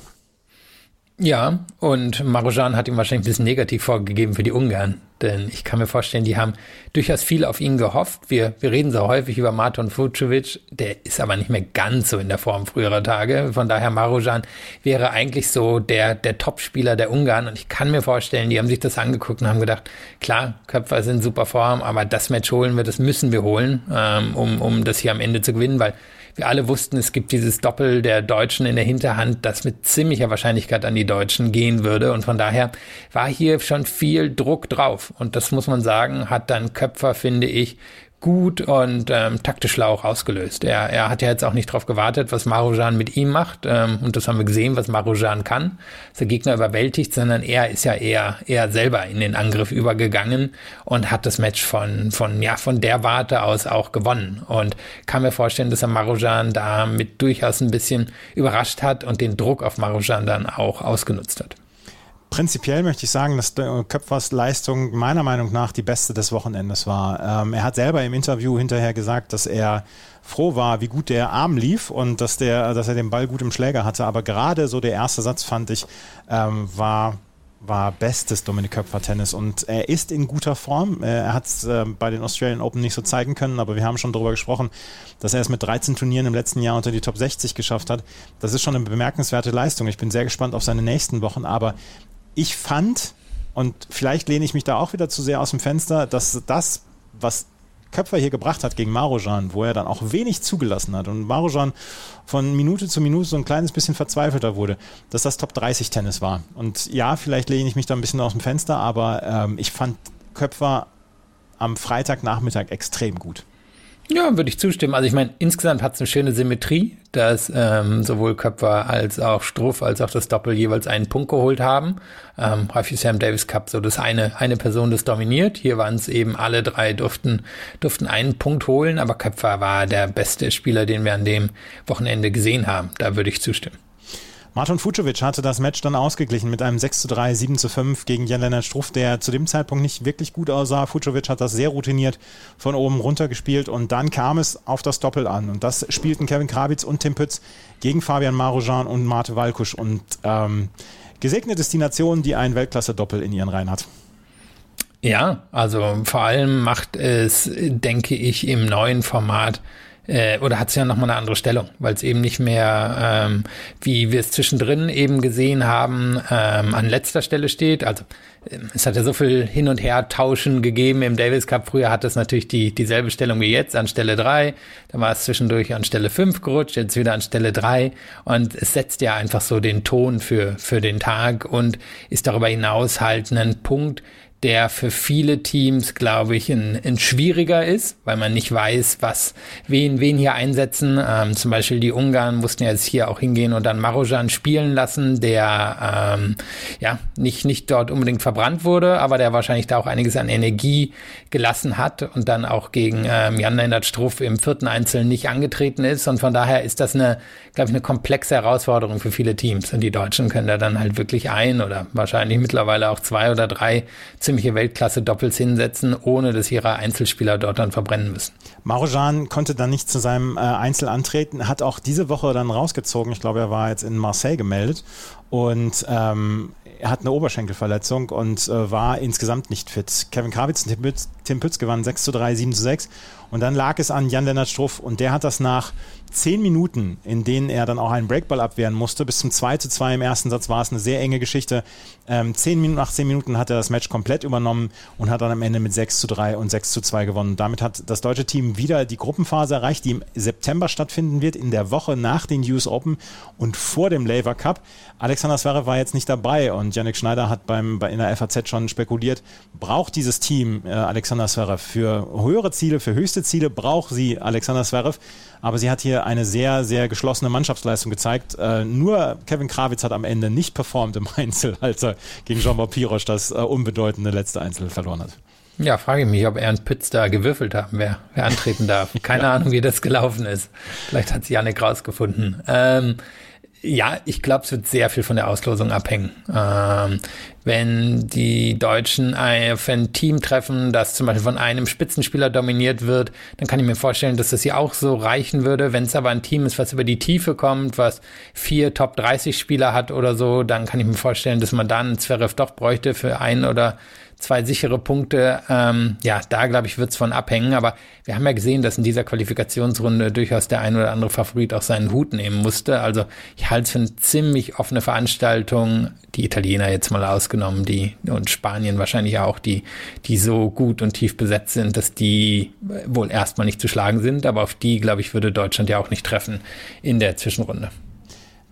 Ja, und Marojan hat ihm wahrscheinlich ein bisschen negativ vorgegeben für die Ungarn. Denn ich kann mir vorstellen, die haben durchaus viel auf ihn gehofft. Wir, wir reden so häufig über Marton Fucovic, der ist aber nicht mehr ganz so in der Form früherer Tage. Von daher Marojan wäre eigentlich so der, der Topspieler der Ungarn. Und ich kann mir vorstellen, die haben sich das angeguckt und haben gedacht, klar, Köpfer sind super Form, aber das Match holen wir, das müssen wir holen, ähm, um, um das hier am Ende zu gewinnen, weil wir alle wussten, es gibt dieses Doppel der Deutschen in der Hinterhand, das mit ziemlicher Wahrscheinlichkeit an die Deutschen gehen würde. Und von daher war hier schon viel Druck drauf. Und das muss man sagen, hat dann Köpfer, finde ich, gut und ähm, taktisch schlau ausgelöst. Er, er hat ja jetzt auch nicht darauf gewartet, was Marujan mit ihm macht. Ähm, und das haben wir gesehen, was Marujan kann. Dass der Gegner überwältigt, sondern er ist ja eher, eher selber in den Angriff übergegangen und hat das Match von, von, ja, von der Warte aus auch gewonnen. Und kann mir vorstellen, dass er Marujan damit durchaus ein bisschen überrascht hat und den Druck auf Marujan dann auch ausgenutzt hat. Prinzipiell möchte ich sagen, dass Köpfers Leistung meiner Meinung nach die beste des Wochenendes war. Ähm, er hat selber im Interview hinterher gesagt, dass er froh war, wie gut der Arm lief und dass, der, dass er den Ball gut im Schläger hatte. Aber gerade so der erste Satz, fand ich, ähm, war war bestes Dominik Köpfer Tennis und er ist in guter Form. Er hat es äh, bei den Australian Open nicht so zeigen können, aber wir haben schon darüber gesprochen, dass er es mit 13 Turnieren im letzten Jahr unter die Top 60 geschafft hat. Das ist schon eine bemerkenswerte Leistung. Ich bin sehr gespannt auf seine nächsten Wochen, aber ich fand, und vielleicht lehne ich mich da auch wieder zu sehr aus dem Fenster, dass das, was Köpfer hier gebracht hat gegen Marojan, wo er dann auch wenig zugelassen hat und Marojan von Minute zu Minute so ein kleines bisschen verzweifelter wurde, dass das Top 30 Tennis war. Und ja, vielleicht lehne ich mich da ein bisschen aus dem Fenster, aber ähm, ich fand Köpfer am Freitagnachmittag extrem gut. Ja, würde ich zustimmen. Also ich meine, insgesamt hat es eine schöne Symmetrie, dass ähm, sowohl Köpfer als auch Struff als auch das Doppel jeweils einen Punkt geholt haben. Ähm, häufig ist ja im Davis Cup so, dass eine, eine Person das dominiert. Hier waren es eben alle drei durften, durften einen Punkt holen, aber Köpfer war der beste Spieler, den wir an dem Wochenende gesehen haben. Da würde ich zustimmen. Martin Fucovic hatte das Match dann ausgeglichen mit einem 6 zu 3, 7 zu 5 gegen Jan-Lennart Struff, der zu dem Zeitpunkt nicht wirklich gut aussah. Fucovic hat das sehr routiniert von oben runter gespielt und dann kam es auf das Doppel an. Und das spielten Kevin Krawitz und Tim Pütz gegen Fabian Marojan und Mate Walkusch. Und ähm, gesegnet ist die Nation, die ein Weltklasse-Doppel in ihren Reihen hat. Ja, also vor allem macht es, denke ich, im neuen Format äh, oder hat es ja nochmal eine andere Stellung, weil es eben nicht mehr, ähm, wie wir es zwischendrin eben gesehen haben, ähm, an letzter Stelle steht. Also ähm, es hat ja so viel Hin- und Her-Tauschen gegeben im Davis Cup. Früher hat es natürlich die, dieselbe Stellung wie jetzt an Stelle drei. Dann war es zwischendurch an Stelle fünf gerutscht, jetzt wieder an Stelle drei. Und es setzt ja einfach so den Ton für, für den Tag und ist darüber hinaus halt ein Punkt, der für viele Teams, glaube ich, ein, ein schwieriger ist, weil man nicht weiß, was, wen, wen hier einsetzen. Ähm, zum Beispiel die Ungarn mussten jetzt hier auch hingehen und dann Marojan spielen lassen, der ähm, ja nicht, nicht dort unbedingt verbrannt wurde, aber der wahrscheinlich da auch einiges an Energie gelassen hat und dann auch gegen ähm, Jan-Lennart Struff im vierten Einzel nicht angetreten ist. Und von daher ist das eine, glaube ich, eine komplexe Herausforderung für viele Teams. Und die Deutschen können da dann halt wirklich ein oder wahrscheinlich mittlerweile auch zwei oder drei ziemliche Weltklasse-Doppels hinsetzen, ohne dass ihre Einzelspieler dort dann verbrennen müssen. Marojan konnte dann nicht zu seinem äh, Einzel antreten, hat auch diese Woche dann rausgezogen. Ich glaube, er war jetzt in Marseille gemeldet und ähm, er hat eine Oberschenkelverletzung und äh, war insgesamt nicht fit. Kevin Krawitz und Tim Pütz, Tim Pütz gewannen 6 zu 3, 7 zu 6 und dann lag es an Jan-Lennart Struff und der hat das nach zehn Minuten, in denen er dann auch einen Breakball abwehren musste, bis zum 2 zu 2 im ersten Satz war es eine sehr enge Geschichte. Ähm, zehn Minuten, nach zehn Minuten hat er das Match komplett übernommen und hat dann am Ende mit 6 zu 3 und 6 zu 2 gewonnen. Damit hat das deutsche Team wieder die Gruppenphase erreicht, die im September stattfinden wird, in der Woche nach den US Open und vor dem Laver Cup. Alexander Zverev war jetzt nicht dabei und Yannick Schneider hat beim, bei, in der FAZ schon spekuliert, braucht dieses Team äh, Alexander Zverev für höhere Ziele, für höchste Ziele, braucht sie Alexander Zverev aber sie hat hier eine sehr, sehr geschlossene Mannschaftsleistung gezeigt. Äh, nur Kevin Krawitz hat am Ende nicht performt im Einzel, als er gegen Jean-Paul Pirosch das äh, unbedeutende letzte Einzel verloren hat. Ja, frage ich mich, ob Ernst Pütz da gewürfelt haben, wer, wer antreten darf. Keine ja. Ahnung, wie das gelaufen ist. Vielleicht hat sie Janik rausgefunden. Ähm, ja, ich glaube, es wird sehr viel von der Auslosung abhängen. Ähm, wenn die Deutschen auf ein Team treffen, das zum Beispiel von einem Spitzenspieler dominiert wird, dann kann ich mir vorstellen, dass das hier auch so reichen würde. Wenn es aber ein Team ist, was über die Tiefe kommt, was vier Top 30 Spieler hat oder so, dann kann ich mir vorstellen, dass man dann Zverev doch bräuchte für ein oder zwei sichere Punkte. Ähm, ja, da glaube ich, wird es von abhängen. Aber wir haben ja gesehen, dass in dieser Qualifikationsrunde durchaus der ein oder andere Favorit auch seinen Hut nehmen musste. Also ich halte es für eine ziemlich offene Veranstaltung. Die Italiener jetzt mal ausgenommen, die und Spanien wahrscheinlich auch, die, die so gut und tief besetzt sind, dass die wohl erstmal nicht zu schlagen sind. Aber auf die, glaube ich, würde Deutschland ja auch nicht treffen in der Zwischenrunde.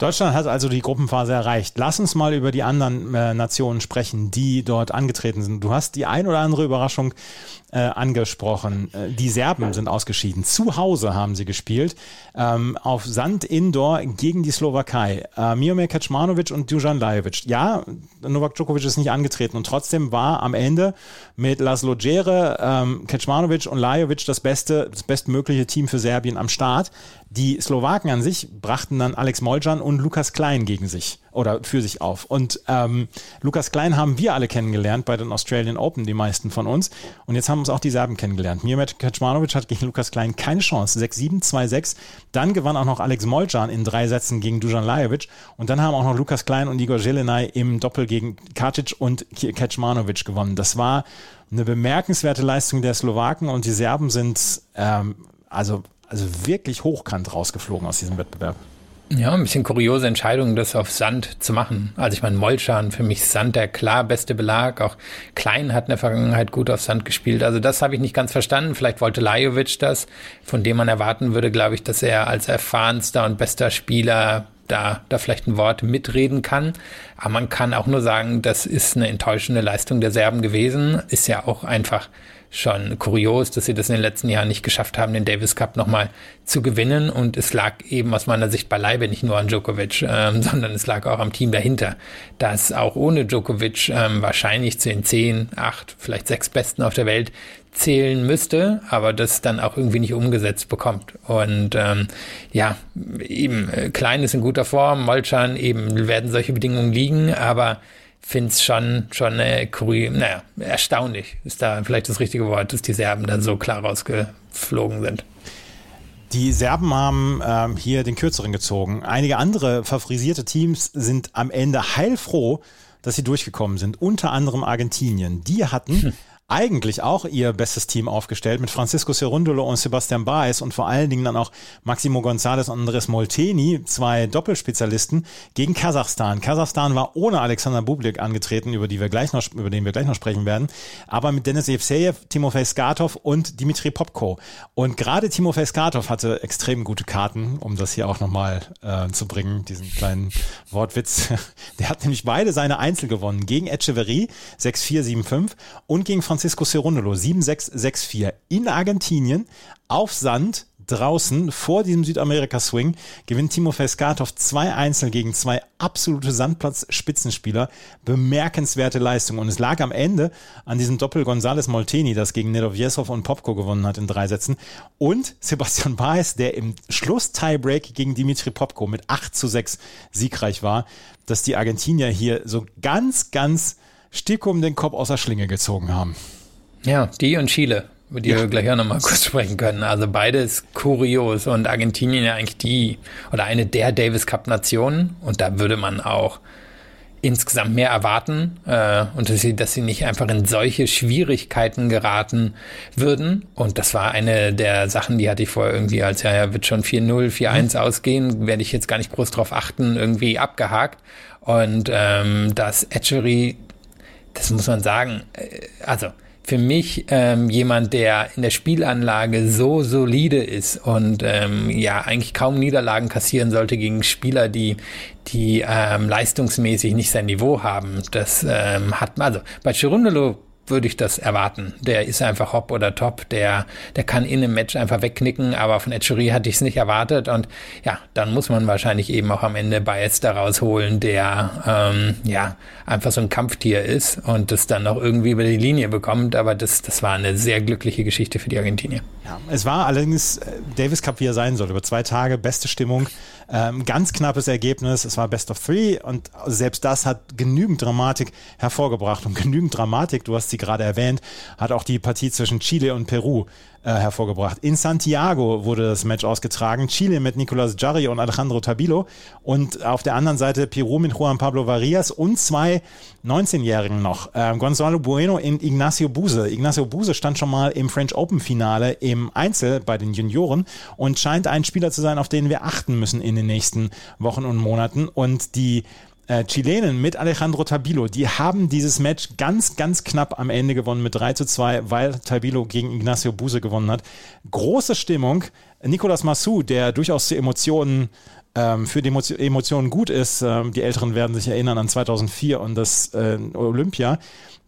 Deutschland hat also die Gruppenphase erreicht. Lass uns mal über die anderen äh, Nationen sprechen, die dort angetreten sind. Du hast die ein oder andere Überraschung äh, angesprochen. Äh, die Serben sind ausgeschieden. Zu Hause haben sie gespielt. Ähm, auf Sand Indoor gegen die Slowakei. Äh, Miomir Kaczmanowicz und Dujan Lajovic. Ja, Novak Djokovic ist nicht angetreten und trotzdem war am Ende mit Laszlo Djere, ähm, Kaczmanowicz und Lajovic das beste, das bestmögliche Team für Serbien am Start. Die Slowaken an sich brachten dann Alex Moljan und Lukas Klein gegen sich oder für sich auf. Und ähm, Lukas Klein haben wir alle kennengelernt bei den Australian Open, die meisten von uns. Und jetzt haben uns auch die Serben kennengelernt. Mirmet Kaczmanowicz hat gegen Lukas Klein keine Chance. 6-7, 2-6. Dann gewann auch noch Alex Moljan in drei Sätzen gegen Dujan Lajovic. Und dann haben auch noch Lukas Klein und Igor Jelenay im Doppel gegen Kacic und Kaczmanowicz gewonnen. Das war eine bemerkenswerte Leistung der Slowaken und die Serben sind ähm, also, also wirklich hochkant rausgeflogen aus diesem Wettbewerb. Ja, ein bisschen kuriose Entscheidung, das auf Sand zu machen. Also ich meine, Molchan, für mich Sand der klar beste Belag. Auch Klein hat in der Vergangenheit gut auf Sand gespielt. Also das habe ich nicht ganz verstanden. Vielleicht wollte Lajovic das, von dem man erwarten würde, glaube ich, dass er als erfahrenster und bester Spieler da, da vielleicht ein Wort mitreden kann. Aber man kann auch nur sagen, das ist eine enttäuschende Leistung der Serben gewesen. Ist ja auch einfach schon kurios, dass sie das in den letzten Jahren nicht geschafft haben, den Davis Cup nochmal zu gewinnen. Und es lag eben aus meiner Sicht beileibe nicht nur an Djokovic, ähm, sondern es lag auch am Team dahinter, das auch ohne Djokovic ähm, wahrscheinlich zu den zehn, acht, vielleicht sechs Besten auf der Welt zählen müsste, aber das dann auch irgendwie nicht umgesetzt bekommt. Und ähm, ja, eben, äh, Klein ist in guter Form, Molchan eben werden solche Bedingungen liegen, aber finde es schon, schon äh, naja, erstaunlich, ist da vielleicht das richtige Wort, dass die Serben dann so klar rausgeflogen sind. Die Serben haben ähm, hier den kürzeren gezogen. Einige andere favorisierte Teams sind am Ende heilfroh, dass sie durchgekommen sind. Unter anderem Argentinien. Die hatten hm eigentlich auch ihr bestes Team aufgestellt mit Francisco Cerundolo und Sebastian Baez und vor allen Dingen dann auch Maximo González und Andres Molteni, zwei Doppelspezialisten gegen Kasachstan. Kasachstan war ohne Alexander Bublik angetreten, über die wir gleich noch, über den wir gleich noch sprechen werden, aber mit Denis Evsejev, Timofey Skatov und Dimitri Popko. Und gerade Timofey Skatov hatte extrem gute Karten, um das hier auch nochmal äh, zu bringen, diesen kleinen Wortwitz. Der hat nämlich beide seine Einzel gewonnen gegen Echeverry 6-4, 7-5 und gegen Francisco Francisco Cerundolo 7-6-6-4 in Argentinien auf Sand draußen vor diesem Südamerika-Swing gewinnt Timo Feskatov zwei Einzel gegen zwei absolute Sandplatz-Spitzenspieler. Bemerkenswerte Leistung. Und es lag am Ende an diesem Doppel González Molteni, das gegen Nedovjesov und Popko gewonnen hat in drei Sätzen. Und Sebastian Baez, der im Schluss-Tiebreak gegen Dimitri Popko mit 8 zu 6 siegreich war, dass die Argentinier hier so ganz, ganz Stickum den Kopf aus der Schlinge gezogen haben. Ja, die und Chile, über die ja. wir gleich auch nochmal kurz sprechen können. Also beides kurios und Argentinien ja eigentlich die oder eine der Davis Cup Nationen und da würde man auch insgesamt mehr erwarten äh, und dass sie, dass sie nicht einfach in solche Schwierigkeiten geraten würden. Und das war eine der Sachen, die hatte ich vorher irgendwie als, ja, ja, wird schon 4-0, 4-1 mhm. ausgehen, werde ich jetzt gar nicht groß drauf achten, irgendwie abgehakt. Und ähm, dass Etchery das muss man sagen, äh, also für mich ähm, jemand, der in der Spielanlage so solide ist und ähm, ja eigentlich kaum Niederlagen kassieren sollte gegen Spieler, die die ähm, leistungsmäßig nicht sein Niveau haben. Das ähm, hat also bei Chirundolo würde ich das erwarten. Der ist einfach hopp oder top. Der, der kann in einem Match einfach wegknicken, aber von Etchery hatte ich es nicht erwartet. Und ja, dann muss man wahrscheinlich eben auch am Ende Bias da rausholen, der ähm, ja einfach so ein Kampftier ist und das dann noch irgendwie über die Linie bekommt. Aber das, das war eine sehr glückliche Geschichte für die Argentinier. Ja, es war allerdings äh, Davis Cup, wie er sein soll. Über zwei Tage beste Stimmung. Ähm, ganz knappes Ergebnis. Es war Best of Three und selbst das hat genügend Dramatik hervorgebracht. Und genügend Dramatik, du hast sie gerade erwähnt, hat auch die Partie zwischen Chile und Peru äh, hervorgebracht. In Santiago wurde das Match ausgetragen. Chile mit Nicolas Jarry und Alejandro Tabilo und auf der anderen Seite Peru mit Juan Pablo Varias und zwei 19-Jährigen noch. Äh, Gonzalo Bueno und Ignacio Buse. Ignacio Buse stand schon mal im French Open Finale im Einzel bei den Junioren und scheint ein Spieler zu sein, auf den wir achten müssen in den nächsten Wochen und Monaten. Und die äh, Chilenen mit Alejandro Tabilo, die haben dieses Match ganz, ganz knapp am Ende gewonnen mit 3 zu 2, weil Tabilo gegen Ignacio Buse gewonnen hat. Große Stimmung. Nicolas Massou, der durchaus zu Emotionen ähm, für die Emotionen gut ist, ähm, die Älteren werden sich erinnern an 2004 und das äh, Olympia,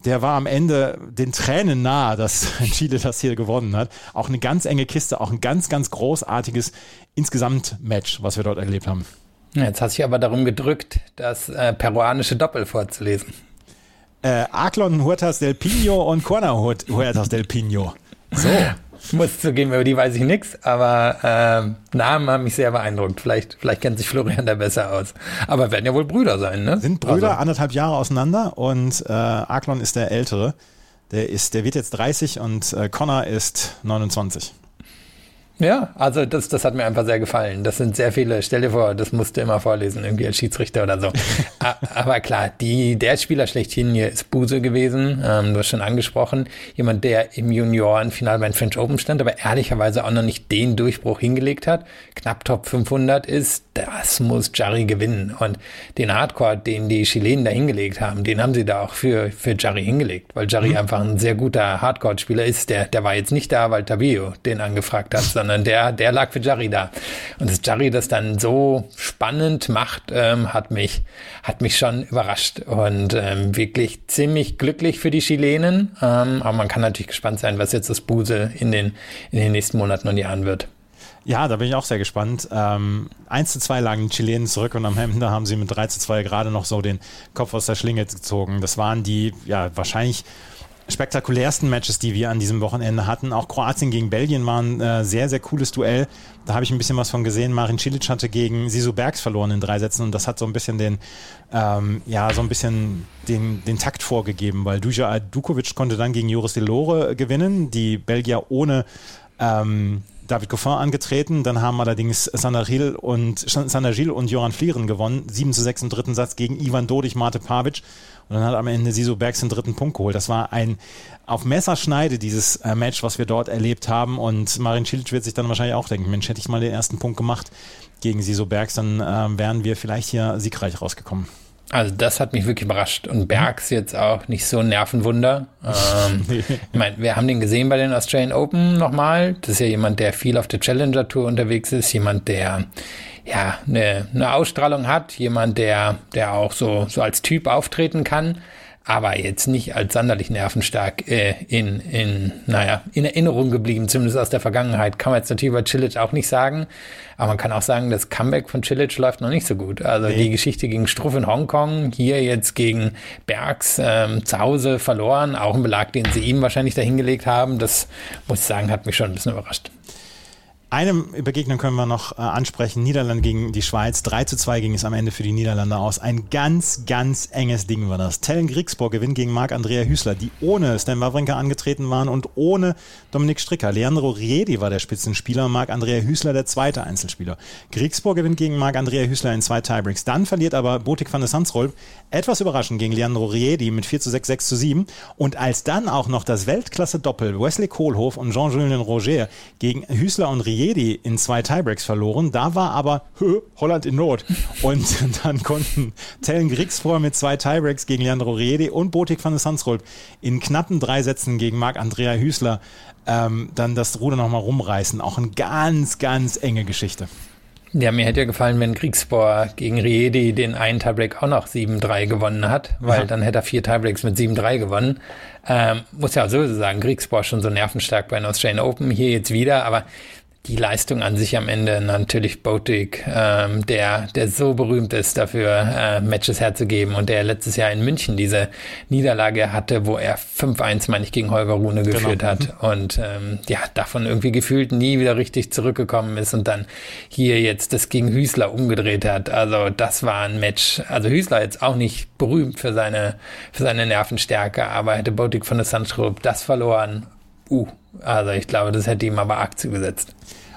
der war am Ende den Tränen nahe, dass Chile das hier gewonnen hat. Auch eine ganz enge Kiste, auch ein ganz, ganz großartiges Insgesamt-Match, was wir dort erlebt haben. Jetzt hast du dich aber darum gedrückt, das äh, peruanische Doppel vorzulesen. Äh, Aklon Huertas del Pino und Corna Huertas del Pino. So. Muss zugeben, über die weiß ich nichts, aber äh, Namen haben mich sehr beeindruckt. Vielleicht, vielleicht kennt sich Florian da besser aus. Aber werden ja wohl Brüder sein, ne? Sind Brüder, also. anderthalb Jahre auseinander und äh, Aklon ist der Ältere. Der, ist, der wird jetzt 30 und äh, Connor ist 29. Ja, also das, das hat mir einfach sehr gefallen. Das sind sehr viele, stell dir vor, das musst du immer vorlesen, irgendwie als Schiedsrichter oder so. Aber klar, die, der Spieler schlechthin hier ist Buse gewesen, ähm, du hast schon angesprochen, jemand, der im Juniorenfinal beim French Open stand, aber ehrlicherweise auch noch nicht den Durchbruch hingelegt hat, knapp Top 500 ist, das muss Jarry gewinnen. Und den Hardcore, den die Chilenen da hingelegt haben, den haben sie da auch für, für Jarry hingelegt, weil Jarry mhm. einfach ein sehr guter Hardcore-Spieler ist. Der, der war jetzt nicht da, weil Tabio den angefragt hat, sondern der, der lag für Jarry da. Und dass Jarry das dann so spannend macht, ähm, hat mich, hat mich schon überrascht und ähm, wirklich ziemlich glücklich für die Chilenen. Ähm, aber man kann natürlich gespannt sein, was jetzt das Buse in den, in den nächsten Monaten und Jahren wird. Ja, da bin ich auch sehr gespannt. Ähm, 1 zu 2 lagen die Chilenen zurück und am Ende haben sie mit 3 zu 2 gerade noch so den Kopf aus der Schlinge gezogen. Das waren die, ja, wahrscheinlich spektakulärsten Matches, die wir an diesem Wochenende hatten. Auch Kroatien gegen Belgien war ein äh, sehr, sehr cooles Duell. Da habe ich ein bisschen was von gesehen. Marin Cilic hatte gegen Sisu Bergs verloren in drei Sätzen und das hat so ein bisschen den, ähm, ja, so ein bisschen den, den Takt vorgegeben, weil Duja Dukovic konnte dann gegen Joris Delore gewinnen. Die Belgier ohne ähm, David Goffin angetreten. Dann haben allerdings Sander Gil und, Sander Gil und Joran Flieren gewonnen. 7 zu 6 im dritten Satz gegen Ivan Dodig, Mate Pavic. Und dann hat am Ende Siso Bergs den dritten Punkt geholt. Das war ein auf Messerschneide, dieses äh, Match, was wir dort erlebt haben. Und Marin Cilic wird sich dann wahrscheinlich auch denken, Mensch, hätte ich mal den ersten Punkt gemacht gegen Siso Bergs, dann äh, wären wir vielleicht hier siegreich rausgekommen. Also das hat mich wirklich überrascht. Und Bergs jetzt auch nicht so ein Nervenwunder. Ähm, ich meine, wir haben den gesehen bei den Australian Open nochmal. Das ist ja jemand, der viel auf der Challenger Tour unterwegs ist. Jemand, der ja eine, eine Ausstrahlung hat. Jemand, der, der auch so, so als Typ auftreten kann aber jetzt nicht als sonderlich nervenstark äh, in, in, naja, in Erinnerung geblieben, zumindest aus der Vergangenheit. Kann man jetzt natürlich bei Cilic auch nicht sagen, aber man kann auch sagen, das Comeback von Cilic läuft noch nicht so gut. Also nee. die Geschichte gegen Struff in Hongkong, hier jetzt gegen Bergs ähm, zu Hause verloren, auch ein Belag, den sie ihm wahrscheinlich dahingelegt haben, das muss ich sagen, hat mich schon ein bisschen überrascht. Eine Begegnung können wir noch äh, ansprechen. Niederlande gegen die Schweiz. 3 zu 2 ging es am Ende für die Niederlande aus. Ein ganz, ganz enges Ding war das. Tellen Griegsburg gewinnt gegen Marc-Andrea Hüßler, die ohne Stan Wawrinka angetreten waren und ohne Dominik Stricker. Leandro Riedi war der Spitzenspieler, Marc-Andrea Hüßler der zweite Einzelspieler. Griegsburg gewinnt gegen Marc-Andrea Hüßler in zwei Tiebreaks. Dann verliert aber Botik van der Sandsrolp etwas überraschend gegen Leandro Riedi mit 4 zu 6, 6 zu 7. Und als dann auch noch das Weltklasse-Doppel Wesley Kohlhoff und Jean-Julien Roger gegen Hüßler und Riedi Riedi in zwei Tiebreaks verloren. Da war aber hö, Holland in Not. Und dann konnten Tellen Griegsvor mit zwei Tiebreaks gegen Leandro Riedi und Botik van der Sandsrolp in knappen drei Sätzen gegen Marc-Andrea Hüßler ähm, dann das Ruder nochmal rumreißen. Auch eine ganz, ganz enge Geschichte. Ja, mir hätte ja gefallen, wenn Kriegsbohr gegen Riedi den einen Tiebreak auch noch 7-3 gewonnen hat, weil ja. dann hätte er vier Tiebreaks mit 7-3 gewonnen. Ähm, muss ja sowieso sagen, Kriegsbohr schon so nervenstark bei den Australian Open, hier jetzt wieder, aber die Leistung an sich am Ende natürlich Botik, ähm, der, der so berühmt ist dafür, äh, Matches herzugeben und der letztes Jahr in München diese Niederlage hatte, wo er 5-1, meine ich, gegen Holger Rune genau. geführt genau. hat und ähm, ja, davon irgendwie gefühlt nie wieder richtig zurückgekommen ist und dann hier jetzt das gegen Hüßler umgedreht hat. Also das war ein Match. Also Hüßler jetzt auch nicht berühmt für seine, für seine Nervenstärke, aber hätte Botik von der Sandschrupp das verloren, uh, also ich glaube, das hätte ihm aber arg zugesetzt.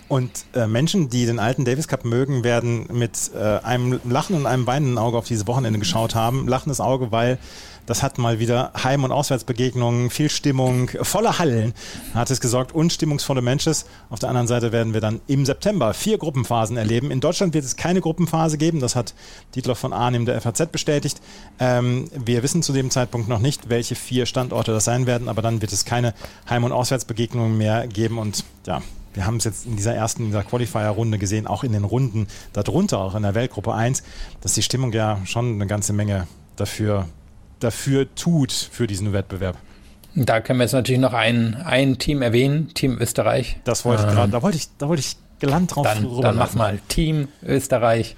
Und äh, Menschen, die den alten Davis Cup mögen, werden mit äh, einem Lachen und einem weinenden Auge auf dieses Wochenende geschaut haben. Lachendes Auge, weil das hat mal wieder Heim- und Auswärtsbegegnungen, viel Stimmung, volle Hallen hat es gesorgt und stimmungsvolle Matches. Auf der anderen Seite werden wir dann im September vier Gruppenphasen erleben. In Deutschland wird es keine Gruppenphase geben, das hat Dietler von Arnim der FAZ bestätigt. Ähm, wir wissen zu dem Zeitpunkt noch nicht, welche vier Standorte das sein werden, aber dann wird es keine Heim- und Auswärtsbegegnungen mehr geben und ja, wir haben es jetzt in dieser ersten, dieser Qualifier-Runde gesehen, auch in den Runden darunter, auch in der Weltgruppe 1, dass die Stimmung ja schon eine ganze Menge dafür dafür tut für diesen Wettbewerb. Da können wir jetzt natürlich noch ein, ein Team erwähnen, Team Österreich. Das wollte ich ähm, gerade, da wollte ich, da wollte ich gelangt drauf Dann, dann mach mal Team Österreich.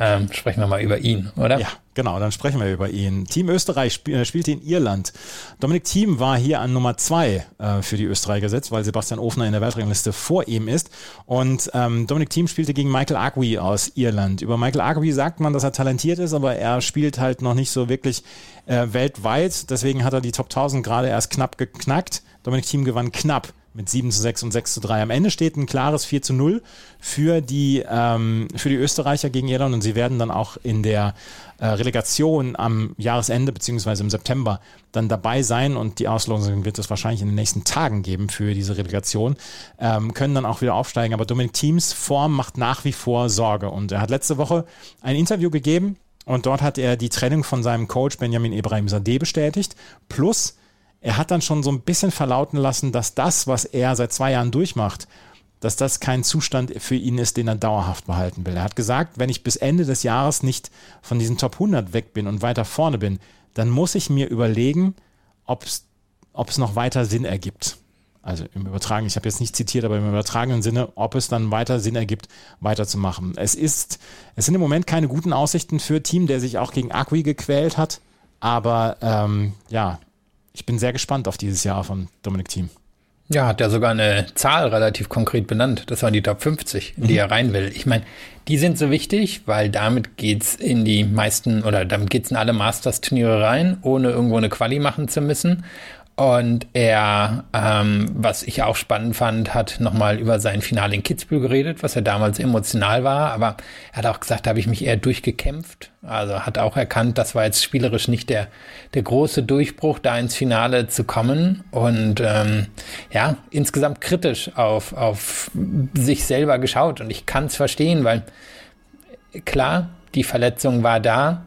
Ähm, sprechen wir mal über ihn, oder? Ja, genau, dann sprechen wir über ihn. Team Österreich sp äh, spielte in Irland. Dominik Thiem war hier an Nummer zwei äh, für die Österreicher gesetzt, weil Sebastian Ofner in der Weltrangliste vor ihm ist. Und ähm, Dominik Thiem spielte gegen Michael Agui aus Irland. Über Michael Agui sagt man, dass er talentiert ist, aber er spielt halt noch nicht so wirklich äh, weltweit. Deswegen hat er die Top 1000 gerade erst knapp geknackt. Dominik Thiem gewann knapp mit 7 zu 6 und 6 zu 3. Am Ende steht ein klares 4 zu 0 für die, ähm, für die Österreicher gegen Irland. Und sie werden dann auch in der äh, Relegation am Jahresende beziehungsweise im September dann dabei sein. Und die Auslosung wird es wahrscheinlich in den nächsten Tagen geben für diese Relegation, ähm, können dann auch wieder aufsteigen. Aber Dominik Teams Form macht nach wie vor Sorge. Und er hat letzte Woche ein Interview gegeben. Und dort hat er die Trennung von seinem Coach Benjamin Ibrahim Sadeh bestätigt, plus er hat dann schon so ein bisschen verlauten lassen, dass das, was er seit zwei Jahren durchmacht, dass das kein Zustand für ihn ist, den er dauerhaft behalten will. Er hat gesagt, wenn ich bis Ende des Jahres nicht von diesen Top 100 weg bin und weiter vorne bin, dann muss ich mir überlegen, ob es noch weiter Sinn ergibt. Also im Übertragen, ich habe jetzt nicht zitiert, aber im übertragenen Sinne, ob es dann weiter Sinn ergibt, weiterzumachen. Es ist, es sind im Moment keine guten Aussichten für Team, der sich auch gegen Acqui gequält hat. Aber ähm, ja, ich bin sehr gespannt auf dieses Jahr von Dominik Thiem. Ja, hat er sogar eine Zahl relativ konkret benannt. Das waren die Top 50, in die mhm. er rein will. Ich meine, die sind so wichtig, weil damit geht's in die meisten oder damit geht's in alle Masters-Turniere rein, ohne irgendwo eine Quali machen zu müssen. Und er, ähm, was ich auch spannend fand, hat nochmal über sein Finale in Kitzbühel geredet, was ja damals emotional war. Aber er hat auch gesagt, da habe ich mich eher durchgekämpft. Also hat auch erkannt, das war jetzt spielerisch nicht der, der große Durchbruch, da ins Finale zu kommen. Und ähm, ja, insgesamt kritisch auf, auf sich selber geschaut. Und ich kann es verstehen, weil klar, die Verletzung war da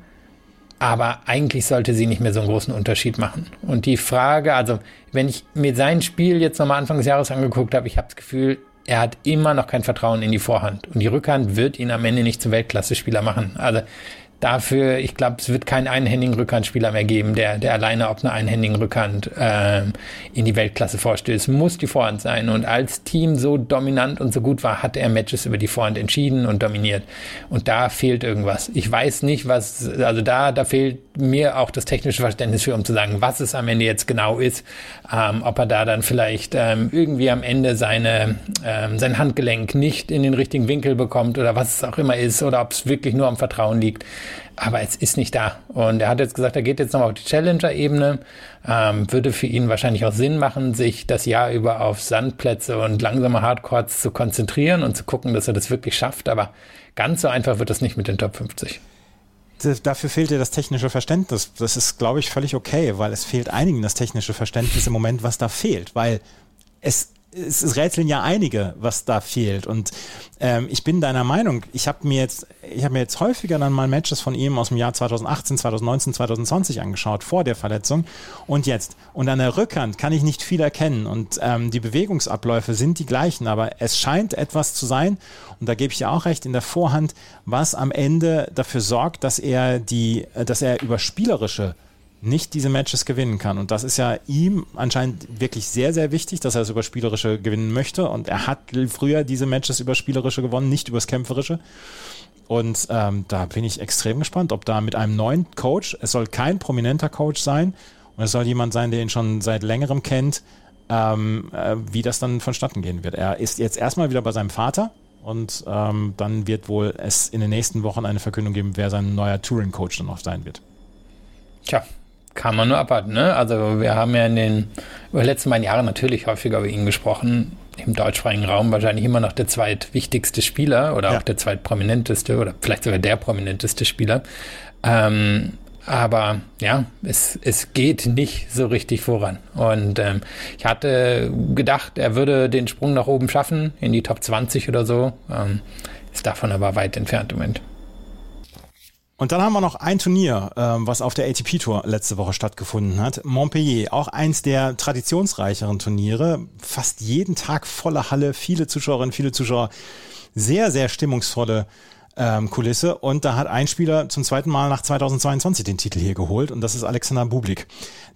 aber eigentlich sollte sie nicht mehr so einen großen Unterschied machen. Und die Frage, also wenn ich mir sein Spiel jetzt nochmal Anfang des Jahres angeguckt habe, ich habe das Gefühl, er hat immer noch kein Vertrauen in die Vorhand. Und die Rückhand wird ihn am Ende nicht zum Weltklasse-Spieler machen. Also dafür, ich glaube, es wird keinen einhändigen Rückhandspieler mehr geben, der, der alleine auf einer einhändigen Rückhand äh, in die Weltklasse vorstößt. Muss die Vorhand sein. Und als Team so dominant und so gut war, hat er Matches über die Vorhand entschieden und dominiert. Und da fehlt irgendwas. Ich weiß nicht, was, also da, da fehlt mir auch das technische Verständnis für, um zu sagen, was es am Ende jetzt genau ist. Ähm, ob er da dann vielleicht ähm, irgendwie am Ende seine, ähm, sein Handgelenk nicht in den richtigen Winkel bekommt oder was es auch immer ist oder ob es wirklich nur am Vertrauen liegt. Aber es ist nicht da. Und er hat jetzt gesagt, er geht jetzt nochmal auf die Challenger-Ebene. Ähm, würde für ihn wahrscheinlich auch Sinn machen, sich das Jahr über auf Sandplätze und langsame Hardcourts zu konzentrieren und zu gucken, dass er das wirklich schafft. Aber ganz so einfach wird das nicht mit den Top 50 dafür fehlt dir das technische Verständnis. Das ist, glaube ich, völlig okay, weil es fehlt einigen das technische Verständnis im Moment, was da fehlt, weil es es, es rätseln ja einige, was da fehlt. Und ähm, ich bin deiner Meinung, ich habe mir jetzt, ich habe mir jetzt häufiger dann mal Matches von ihm aus dem Jahr 2018, 2019, 2020 angeschaut, vor der Verletzung und jetzt. Und an der Rückhand kann ich nicht viel erkennen. Und ähm, die Bewegungsabläufe sind die gleichen, aber es scheint etwas zu sein, und da gebe ich dir auch recht, in der Vorhand, was am Ende dafür sorgt, dass er die, dass er über spielerische nicht diese Matches gewinnen kann. Und das ist ja ihm anscheinend wirklich sehr, sehr wichtig, dass er es über Spielerische gewinnen möchte. Und er hat früher diese Matches über Spielerische gewonnen, nicht übers Kämpferische. Und ähm, da bin ich extrem gespannt, ob da mit einem neuen Coach, es soll kein prominenter Coach sein, und es soll jemand sein, der ihn schon seit längerem kennt, ähm, äh, wie das dann vonstatten gehen wird. Er ist jetzt erstmal wieder bei seinem Vater und ähm, dann wird wohl es in den nächsten Wochen eine Verkündung geben, wer sein neuer Touring-Coach dann noch sein wird. Tja, kann man nur abwarten. Ne? Also wir haben ja in den über letzten beiden Jahren natürlich häufiger über ihn gesprochen. Im deutschsprachigen Raum wahrscheinlich immer noch der zweitwichtigste Spieler oder ja. auch der zweitprominenteste oder vielleicht sogar der prominenteste Spieler. Ähm, aber ja, es, es geht nicht so richtig voran. Und ähm, ich hatte gedacht, er würde den Sprung nach oben schaffen, in die Top 20 oder so. Ähm, ist davon aber weit entfernt im Moment. Und dann haben wir noch ein Turnier, ähm, was auf der ATP Tour letzte Woche stattgefunden hat. Montpellier, auch eins der traditionsreicheren Turniere. Fast jeden Tag volle Halle, viele Zuschauerinnen, viele Zuschauer. Sehr, sehr stimmungsvolle ähm, Kulisse. Und da hat ein Spieler zum zweiten Mal nach 2022 den Titel hier geholt. Und das ist Alexander Bublik.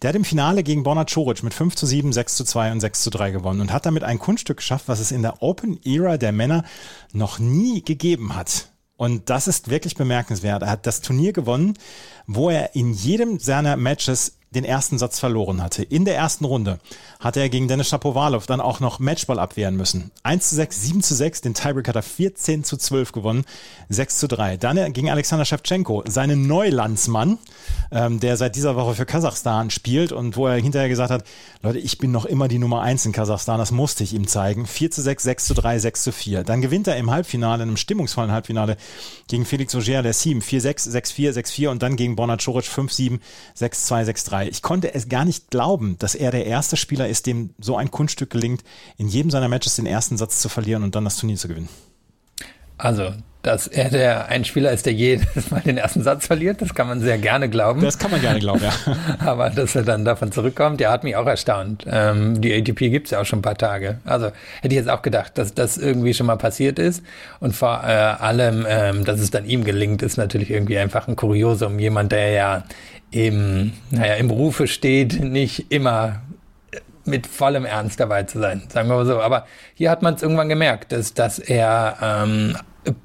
Der hat im Finale gegen Borna Coric mit 5 zu 7, 6 zu 2 und 6 zu 3 gewonnen und hat damit ein Kunststück geschafft, was es in der Open Era der Männer noch nie gegeben hat. Und das ist wirklich bemerkenswert. Er hat das Turnier gewonnen, wo er in jedem seiner Matches den ersten Satz verloren hatte. In der ersten Runde hatte er gegen Dennis Shapovalov dann auch noch Matchball abwehren müssen. 1 zu 6, 7 zu 6, den Tiebreak hat er 14 zu 12 gewonnen, 6 zu 3. Dann gegen Alexander Shevchenko, seinen Neulandsmann, ähm, der seit dieser Woche für Kasachstan spielt und wo er hinterher gesagt hat, Leute, ich bin noch immer die Nummer 1 in Kasachstan, das musste ich ihm zeigen. 4 zu 6, 6 zu 3, 6 zu 4. Dann gewinnt er im Halbfinale, in einem stimmungsvollen Halbfinale gegen Felix Auger Sim 4-6, 6-4, 6-4 und dann gegen Borna Coric 5-7, 6-2, 6-3. Ich konnte es gar nicht glauben, dass er der erste Spieler ist, dem so ein Kunststück gelingt, in jedem seiner Matches den ersten Satz zu verlieren und dann das Turnier zu gewinnen. Also, dass er der ein Spieler ist, der jedes Mal den ersten Satz verliert, das kann man sehr gerne glauben. Das kann man gerne glauben, ja. Aber dass er dann davon zurückkommt, ja, hat mich auch erstaunt. Ähm, die ATP gibt's ja auch schon ein paar Tage. Also hätte ich jetzt auch gedacht, dass das irgendwie schon mal passiert ist. Und vor äh, allem, ähm, dass es dann ihm gelingt, ist natürlich irgendwie einfach ein Kuriosum. Jemand, der ja im, naja, im Berufe steht, nicht immer mit vollem Ernst dabei zu sein, sagen wir mal so. Aber hier hat man es irgendwann gemerkt, dass, dass er ähm,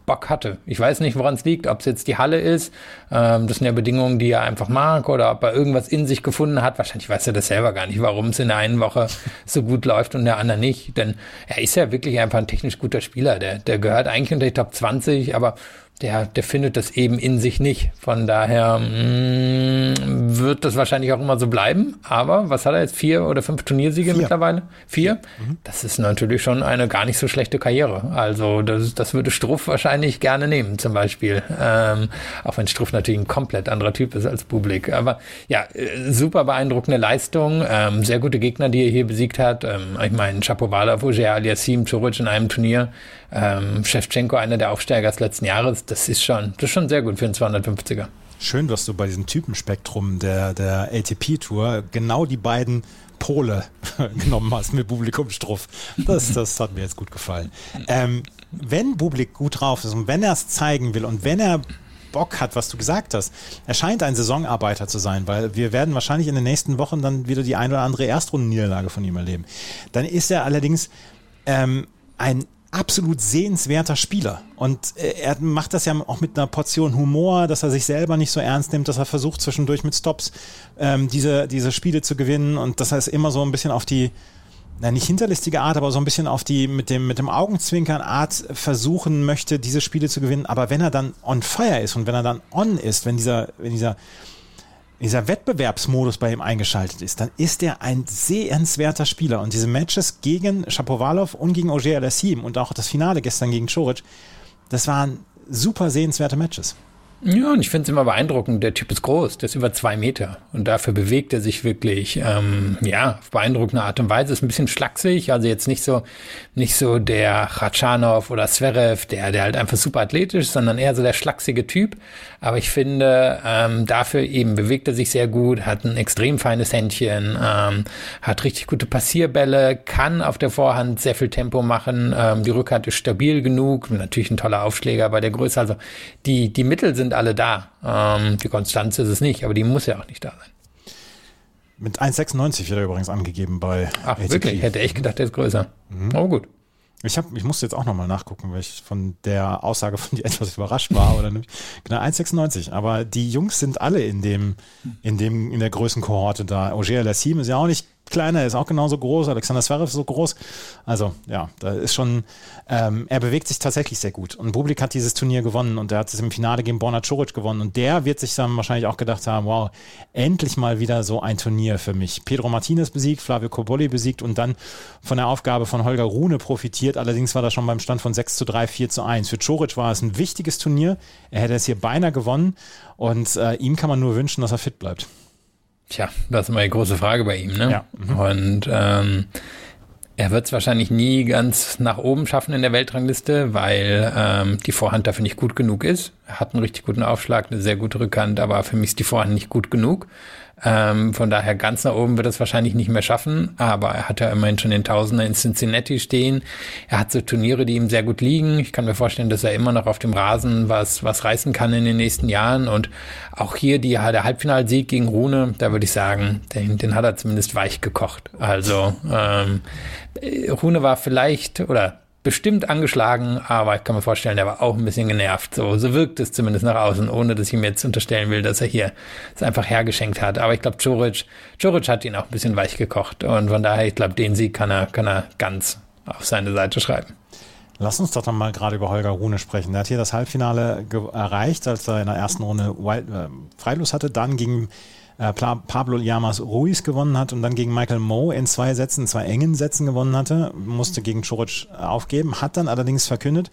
Bock hatte. Ich weiß nicht, woran es liegt, ob es jetzt die Halle ist, ähm, das sind ja Bedingungen, die er einfach mag, oder ob er irgendwas in sich gefunden hat. Wahrscheinlich weiß er das selber gar nicht, warum es in der einen Woche so gut läuft und der anderen nicht. Denn er ist ja wirklich einfach ein technisch guter Spieler. Der, der gehört eigentlich unter die Top 20, aber der, der findet das eben in sich nicht. Von daher mh, mm, wird das wahrscheinlich auch immer so bleiben. Aber was hat er jetzt? Vier oder fünf Turniersiege Vier. mittlerweile? Vier? Mhm. Das ist natürlich schon eine gar nicht so schlechte Karriere. Also das, das würde Struff wahrscheinlich gerne nehmen, zum Beispiel. Ähm, auch wenn Struff natürlich ein komplett anderer Typ ist als Bublik. Aber ja, äh, super beeindruckende Leistung. Ähm, sehr gute Gegner, die er hier besiegt hat. Ähm, ich meine, Chapovalov, Ogier Aliassim, Coric in einem Turnier. Ähm, Shevchenko, einer der Aufsteiger des letzten Jahres, das ist schon, das ist schon sehr gut für einen 250er. Schön, dass du bei diesem Typenspektrum der, der ATP-Tour genau die beiden Pole genommen hast mit Publikumstruff. Das, das hat mir jetzt gut gefallen. Ähm, wenn Publik gut drauf ist und wenn er es zeigen will und wenn er Bock hat, was du gesagt hast. Er scheint ein Saisonarbeiter zu sein, weil wir werden wahrscheinlich in den nächsten Wochen dann wieder die ein oder andere Erstrundenniederlage von ihm erleben. Dann ist er allerdings ähm, ein absolut sehenswerter Spieler. Und äh, er macht das ja auch mit einer Portion Humor, dass er sich selber nicht so ernst nimmt, dass er versucht zwischendurch mit Stops ähm, diese, diese Spiele zu gewinnen und dass er es immer so ein bisschen auf die, na nicht hinterlistige Art, aber so ein bisschen auf die mit dem, mit dem Augenzwinkern Art versuchen möchte, diese Spiele zu gewinnen. Aber wenn er dann on fire ist und wenn er dann on ist, wenn dieser, wenn dieser dieser Wettbewerbsmodus bei ihm eingeschaltet ist, dann ist er ein sehenswerter Spieler. Und diese Matches gegen Shapovalov und gegen Ogier Alassim und auch das Finale gestern gegen Choric, das waren super sehenswerte Matches. Ja, und ich finde es immer beeindruckend. Der Typ ist groß, der ist über zwei Meter und dafür bewegt er sich wirklich, ähm, ja, auf beeindruckende Art und Weise. Ist ein bisschen schlaksig, also jetzt nicht so, nicht so der Khachanov oder Zverev, der, der halt einfach super athletisch sondern eher so der schlachsige Typ. Aber ich finde, ähm, dafür eben bewegt er sich sehr gut, hat ein extrem feines Händchen, ähm, hat richtig gute Passierbälle, kann auf der Vorhand sehr viel Tempo machen. Ähm, die Rückhand ist stabil genug, natürlich ein toller Aufschläger bei der Größe. Also die, die Mittel sind alle da. Ähm, die Konstanz ist es nicht, aber die muss ja auch nicht da sein. Mit 1,96 wird er übrigens angegeben bei Ach, ATP. wirklich? Ich hätte echt gedacht, der ist größer. Mhm. Oh, gut. Ich, hab, ich musste jetzt auch nochmal nachgucken, weil ich von der Aussage von dir etwas überrascht war. Oder nicht. genau, 1,96. Aber die Jungs sind alle in dem, in dem, in der Größenkohorte da. Ogier Lassim ist ja auch nicht kleiner, ist auch genauso groß, Alexander Zverev ist so groß. Also ja, da ist schon, ähm, er bewegt sich tatsächlich sehr gut. Und Bublik hat dieses Turnier gewonnen und er hat es im Finale gegen Borna Coric gewonnen. Und der wird sich dann wahrscheinlich auch gedacht haben, wow, endlich mal wieder so ein Turnier für mich. Pedro Martinez besiegt, Flavio Cobolli besiegt und dann von der Aufgabe von Holger Rune profitiert. Allerdings war das schon beim Stand von 6 zu 3, 4 zu 1. Für Coric war es ein wichtiges Turnier. Er hätte es hier beinahe gewonnen und äh, ihm kann man nur wünschen, dass er fit bleibt. Tja, das ist immer die große Frage bei ihm, ne? Ja. Mhm. Und ähm, er wird es wahrscheinlich nie ganz nach oben schaffen in der Weltrangliste, weil ähm, die Vorhand dafür nicht gut genug ist. Er hat einen richtig guten Aufschlag, eine sehr gute Rückhand, aber für mich ist die Vorhand nicht gut genug. Ähm, von daher ganz nach oben wird es wahrscheinlich nicht mehr schaffen, aber er hat ja immerhin schon den Tausender in Cincinnati stehen. Er hat so Turniere, die ihm sehr gut liegen. Ich kann mir vorstellen, dass er immer noch auf dem Rasen was, was reißen kann in den nächsten Jahren. Und auch hier die, der Halbfinalsieg gegen Rune, da würde ich sagen, den, den hat er zumindest weich gekocht. Also ähm, Rune war vielleicht, oder bestimmt angeschlagen, aber ich kann mir vorstellen, der war auch ein bisschen genervt. So, so wirkt es zumindest nach außen, ohne dass ich ihm jetzt unterstellen will, dass er hier es einfach hergeschenkt hat. Aber ich glaube, Coric, Coric hat ihn auch ein bisschen weich gekocht und von daher, ich glaube, den Sieg kann er, kann er ganz auf seine Seite schreiben. Lass uns doch dann mal gerade über Holger Rune sprechen. Der hat hier das Halbfinale erreicht, als er in der ersten Runde Wild, äh, Freilos hatte, dann gegen äh, Pablo Llamas Ruiz gewonnen hat und dann gegen Michael Moe in zwei Sätzen, zwei engen Sätzen gewonnen hatte, musste gegen Coric aufgeben, hat dann allerdings verkündet,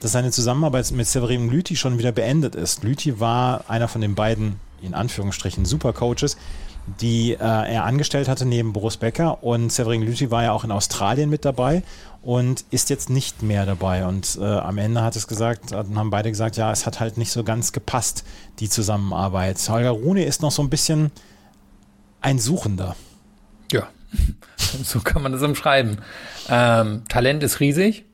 dass seine Zusammenarbeit mit Severin Lüthi schon wieder beendet ist. Lüthi war einer von den beiden, in Anführungsstrichen, Supercoaches, die äh, er angestellt hatte neben Boris Becker und Severin Lüthi war ja auch in Australien mit dabei und ist jetzt nicht mehr dabei. Und äh, am Ende hat es gesagt, haben beide gesagt, ja, es hat halt nicht so ganz gepasst, die Zusammenarbeit. Holger Rune ist noch so ein bisschen ein Suchender. Ja, so kann man das umschreiben. Ähm, Talent ist riesig,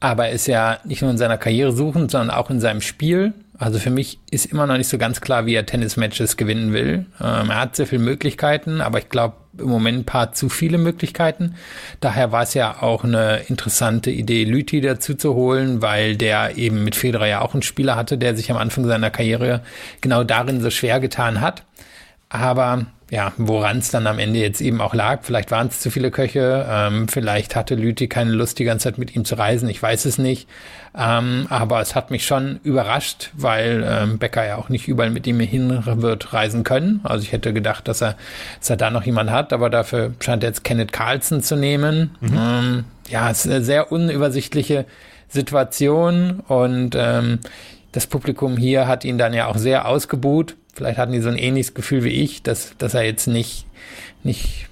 aber er ist ja nicht nur in seiner Karriere suchend, sondern auch in seinem Spiel. Also für mich ist immer noch nicht so ganz klar, wie er Tennismatches gewinnen will. Ähm, er hat sehr viele Möglichkeiten, aber ich glaube, im Moment ein paar zu viele Möglichkeiten. Daher war es ja auch eine interessante Idee, Lüthi dazu zu holen, weil der eben mit Federer ja auch einen Spieler hatte, der sich am Anfang seiner Karriere genau darin so schwer getan hat. Aber ja, woran es dann am Ende jetzt eben auch lag. Vielleicht waren es zu viele Köche, ähm, vielleicht hatte Lüthi keine Lust, die ganze Zeit mit ihm zu reisen, ich weiß es nicht. Ähm, aber es hat mich schon überrascht, weil ähm, Becker ja auch nicht überall mit ihm hin wird reisen können. Also ich hätte gedacht, dass er, dass er da noch jemand hat, aber dafür scheint er jetzt Kenneth Carlson zu nehmen. Mhm. Ähm, ja, es ist eine sehr unübersichtliche Situation und ähm, das Publikum hier hat ihn dann ja auch sehr ausgebuht Vielleicht hatten die so ein ähnliches Gefühl wie ich, dass, dass er jetzt nicht, nicht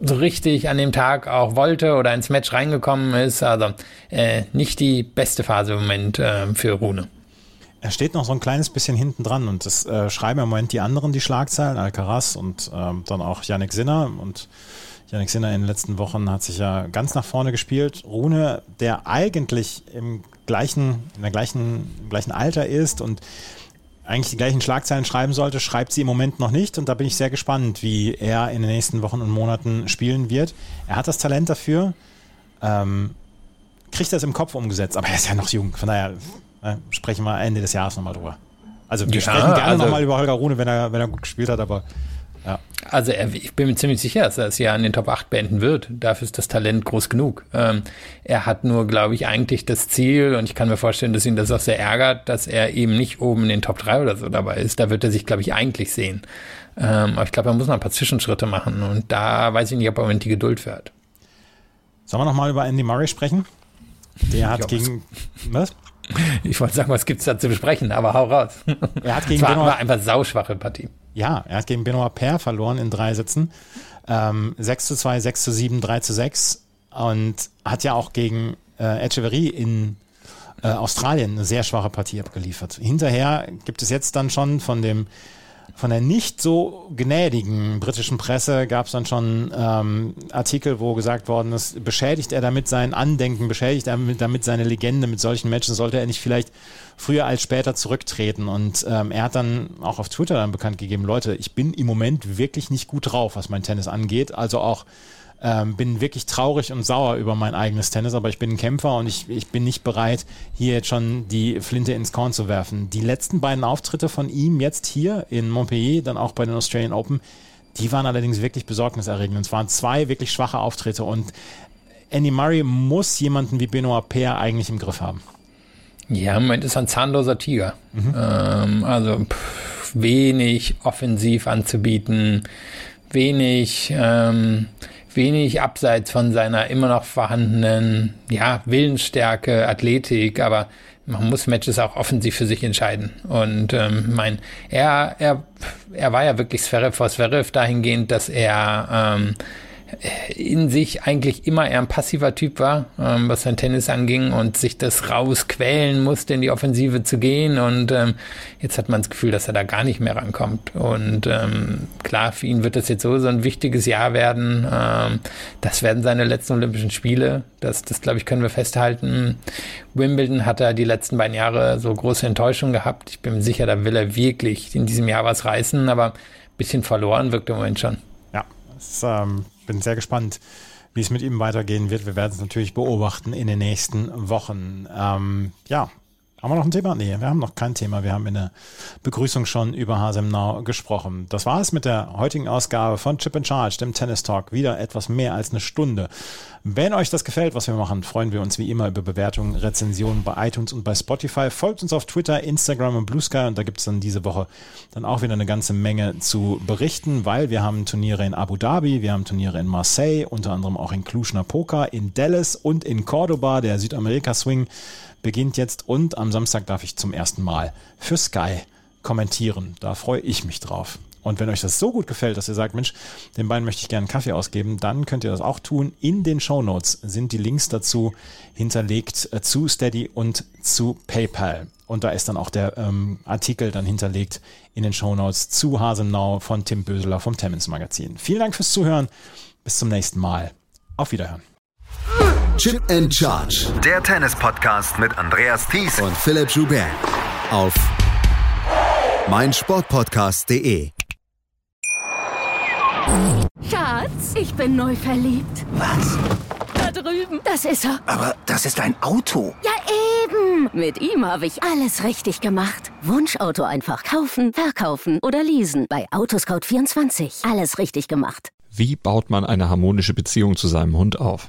so richtig an dem Tag auch wollte oder ins Match reingekommen ist. Also äh, nicht die beste Phase im Moment äh, für Rune. Er steht noch so ein kleines bisschen hinten dran und das äh, schreiben im Moment die anderen die Schlagzeilen, Alcaraz und ähm, dann auch Yannick Sinner und Yannick Sinner in den letzten Wochen hat sich ja ganz nach vorne gespielt. Rune, der eigentlich im gleichen, in der gleichen, im gleichen Alter ist und eigentlich die gleichen Schlagzeilen schreiben sollte, schreibt sie im Moment noch nicht. Und da bin ich sehr gespannt, wie er in den nächsten Wochen und Monaten spielen wird. Er hat das Talent dafür, ähm, kriegt das im Kopf umgesetzt, aber er ist ja noch jung. Von daher äh, sprechen wir Ende des Jahres nochmal drüber. Also wir ja, sprechen gerne also, nochmal über Holger Rune, wenn er, wenn er gut gespielt hat, aber ja. Also er, ich bin mir ziemlich sicher, dass er es ja in den Top 8 beenden wird. Dafür ist das Talent groß genug. Ähm, er hat nur, glaube ich, eigentlich das Ziel, und ich kann mir vorstellen, dass ihn das auch sehr ärgert, dass er eben nicht oben in den Top 3 oder so dabei ist. Da wird er sich, glaube ich, eigentlich sehen. Ähm, aber ich glaube, er muss noch ein paar Zwischenschritte machen. Und da weiß ich nicht, ob er mit die Geduld fährt. Sollen wir nochmal über Andy Murray sprechen? Der hat gegen. Was? Ich wollte sagen, was gibt es da zu besprechen, aber hau raus. Er hat gegen es war, war einfach sauschwache Partie. Ja, er hat gegen Benoit Paire verloren in drei Sätzen. Ähm, 6 zu 2, 6 zu 7, 3 zu 6 und hat ja auch gegen äh, Echeverry in äh, Australien eine sehr schwache Partie abgeliefert. Hinterher gibt es jetzt dann schon von dem von der nicht so gnädigen britischen Presse gab es dann schon ähm, Artikel, wo gesagt worden ist, beschädigt er damit sein Andenken, beschädigt er damit seine Legende mit solchen Matches, sollte er nicht vielleicht früher als später zurücktreten. Und ähm, er hat dann auch auf Twitter dann bekannt gegeben, Leute, ich bin im Moment wirklich nicht gut drauf, was mein Tennis angeht. Also auch ähm, bin wirklich traurig und sauer über mein eigenes Tennis, aber ich bin ein Kämpfer und ich, ich bin nicht bereit, hier jetzt schon die Flinte ins Korn zu werfen. Die letzten beiden Auftritte von ihm jetzt hier in Montpellier, dann auch bei den Australian Open, die waren allerdings wirklich besorgniserregend. Es waren zwei wirklich schwache Auftritte und Andy Murray muss jemanden wie Benoit Paire eigentlich im Griff haben. Ja, im Moment ist er ein zahnloser Tiger. Mhm. Ähm, also pff, wenig offensiv anzubieten, wenig ähm, wenig abseits von seiner immer noch vorhandenen, ja, Willensstärke, Athletik, aber man muss Matches auch offensiv für sich entscheiden. Und ähm, mein, er, er, er war ja wirklich Zverev vor Zverev dahingehend, dass er ähm, in sich eigentlich immer eher ein passiver Typ war, ähm, was sein Tennis anging und sich das rausquälen musste, in die Offensive zu gehen. Und ähm, jetzt hat man das Gefühl, dass er da gar nicht mehr rankommt. Und ähm, klar, für ihn wird das jetzt so, so ein wichtiges Jahr werden. Ähm, das werden seine letzten Olympischen Spiele. Das, das glaube ich, können wir festhalten. Wimbledon hat er die letzten beiden Jahre so große Enttäuschung gehabt. Ich bin mir sicher, da will er wirklich in diesem Jahr was reißen, aber ein bisschen verloren wirkt im Moment schon. Ja, es ähm bin sehr gespannt, wie es mit ihm weitergehen wird. Wir werden es natürlich beobachten in den nächsten Wochen. Ähm, ja, haben wir noch ein Thema? Nee, wir haben noch kein Thema. Wir haben in der Begrüßung schon über Hasemnau gesprochen. Das war es mit der heutigen Ausgabe von Chip and Charge, dem Tennis Talk. Wieder etwas mehr als eine Stunde. Wenn euch das gefällt, was wir machen, freuen wir uns wie immer über Bewertungen, Rezensionen bei iTunes und bei Spotify. Folgt uns auf Twitter, Instagram und Blue Sky und da gibt es dann diese Woche dann auch wieder eine ganze Menge zu berichten, weil wir haben Turniere in Abu Dhabi, wir haben Turniere in Marseille, unter anderem auch in Cluj-Napoca, in Dallas und in Cordoba, der Südamerika-Swing beginnt jetzt und am Samstag darf ich zum ersten Mal für Sky kommentieren. Da freue ich mich drauf. Und wenn euch das so gut gefällt, dass ihr sagt, Mensch, den beiden möchte ich gerne einen Kaffee ausgeben, dann könnt ihr das auch tun. In den Show Notes sind die Links dazu hinterlegt äh, zu Steady und zu PayPal. Und da ist dann auch der ähm, Artikel dann hinterlegt in den Show Notes zu Hasenau von Tim Böseler vom Temmens Magazin. Vielen Dank fürs Zuhören. Bis zum nächsten Mal. Auf Wiederhören. Chip and Charge. Der Tennis-Podcast mit Andreas Thies und Philipp Joubert. Auf meinsportpodcast.de. Schatz, ich bin neu verliebt. Was? Da drüben. Das ist er. Aber das ist ein Auto. Ja, eben. Mit ihm habe ich alles richtig gemacht. Wunschauto einfach kaufen, verkaufen oder leasen. Bei Autoscout24. Alles richtig gemacht. Wie baut man eine harmonische Beziehung zu seinem Hund auf?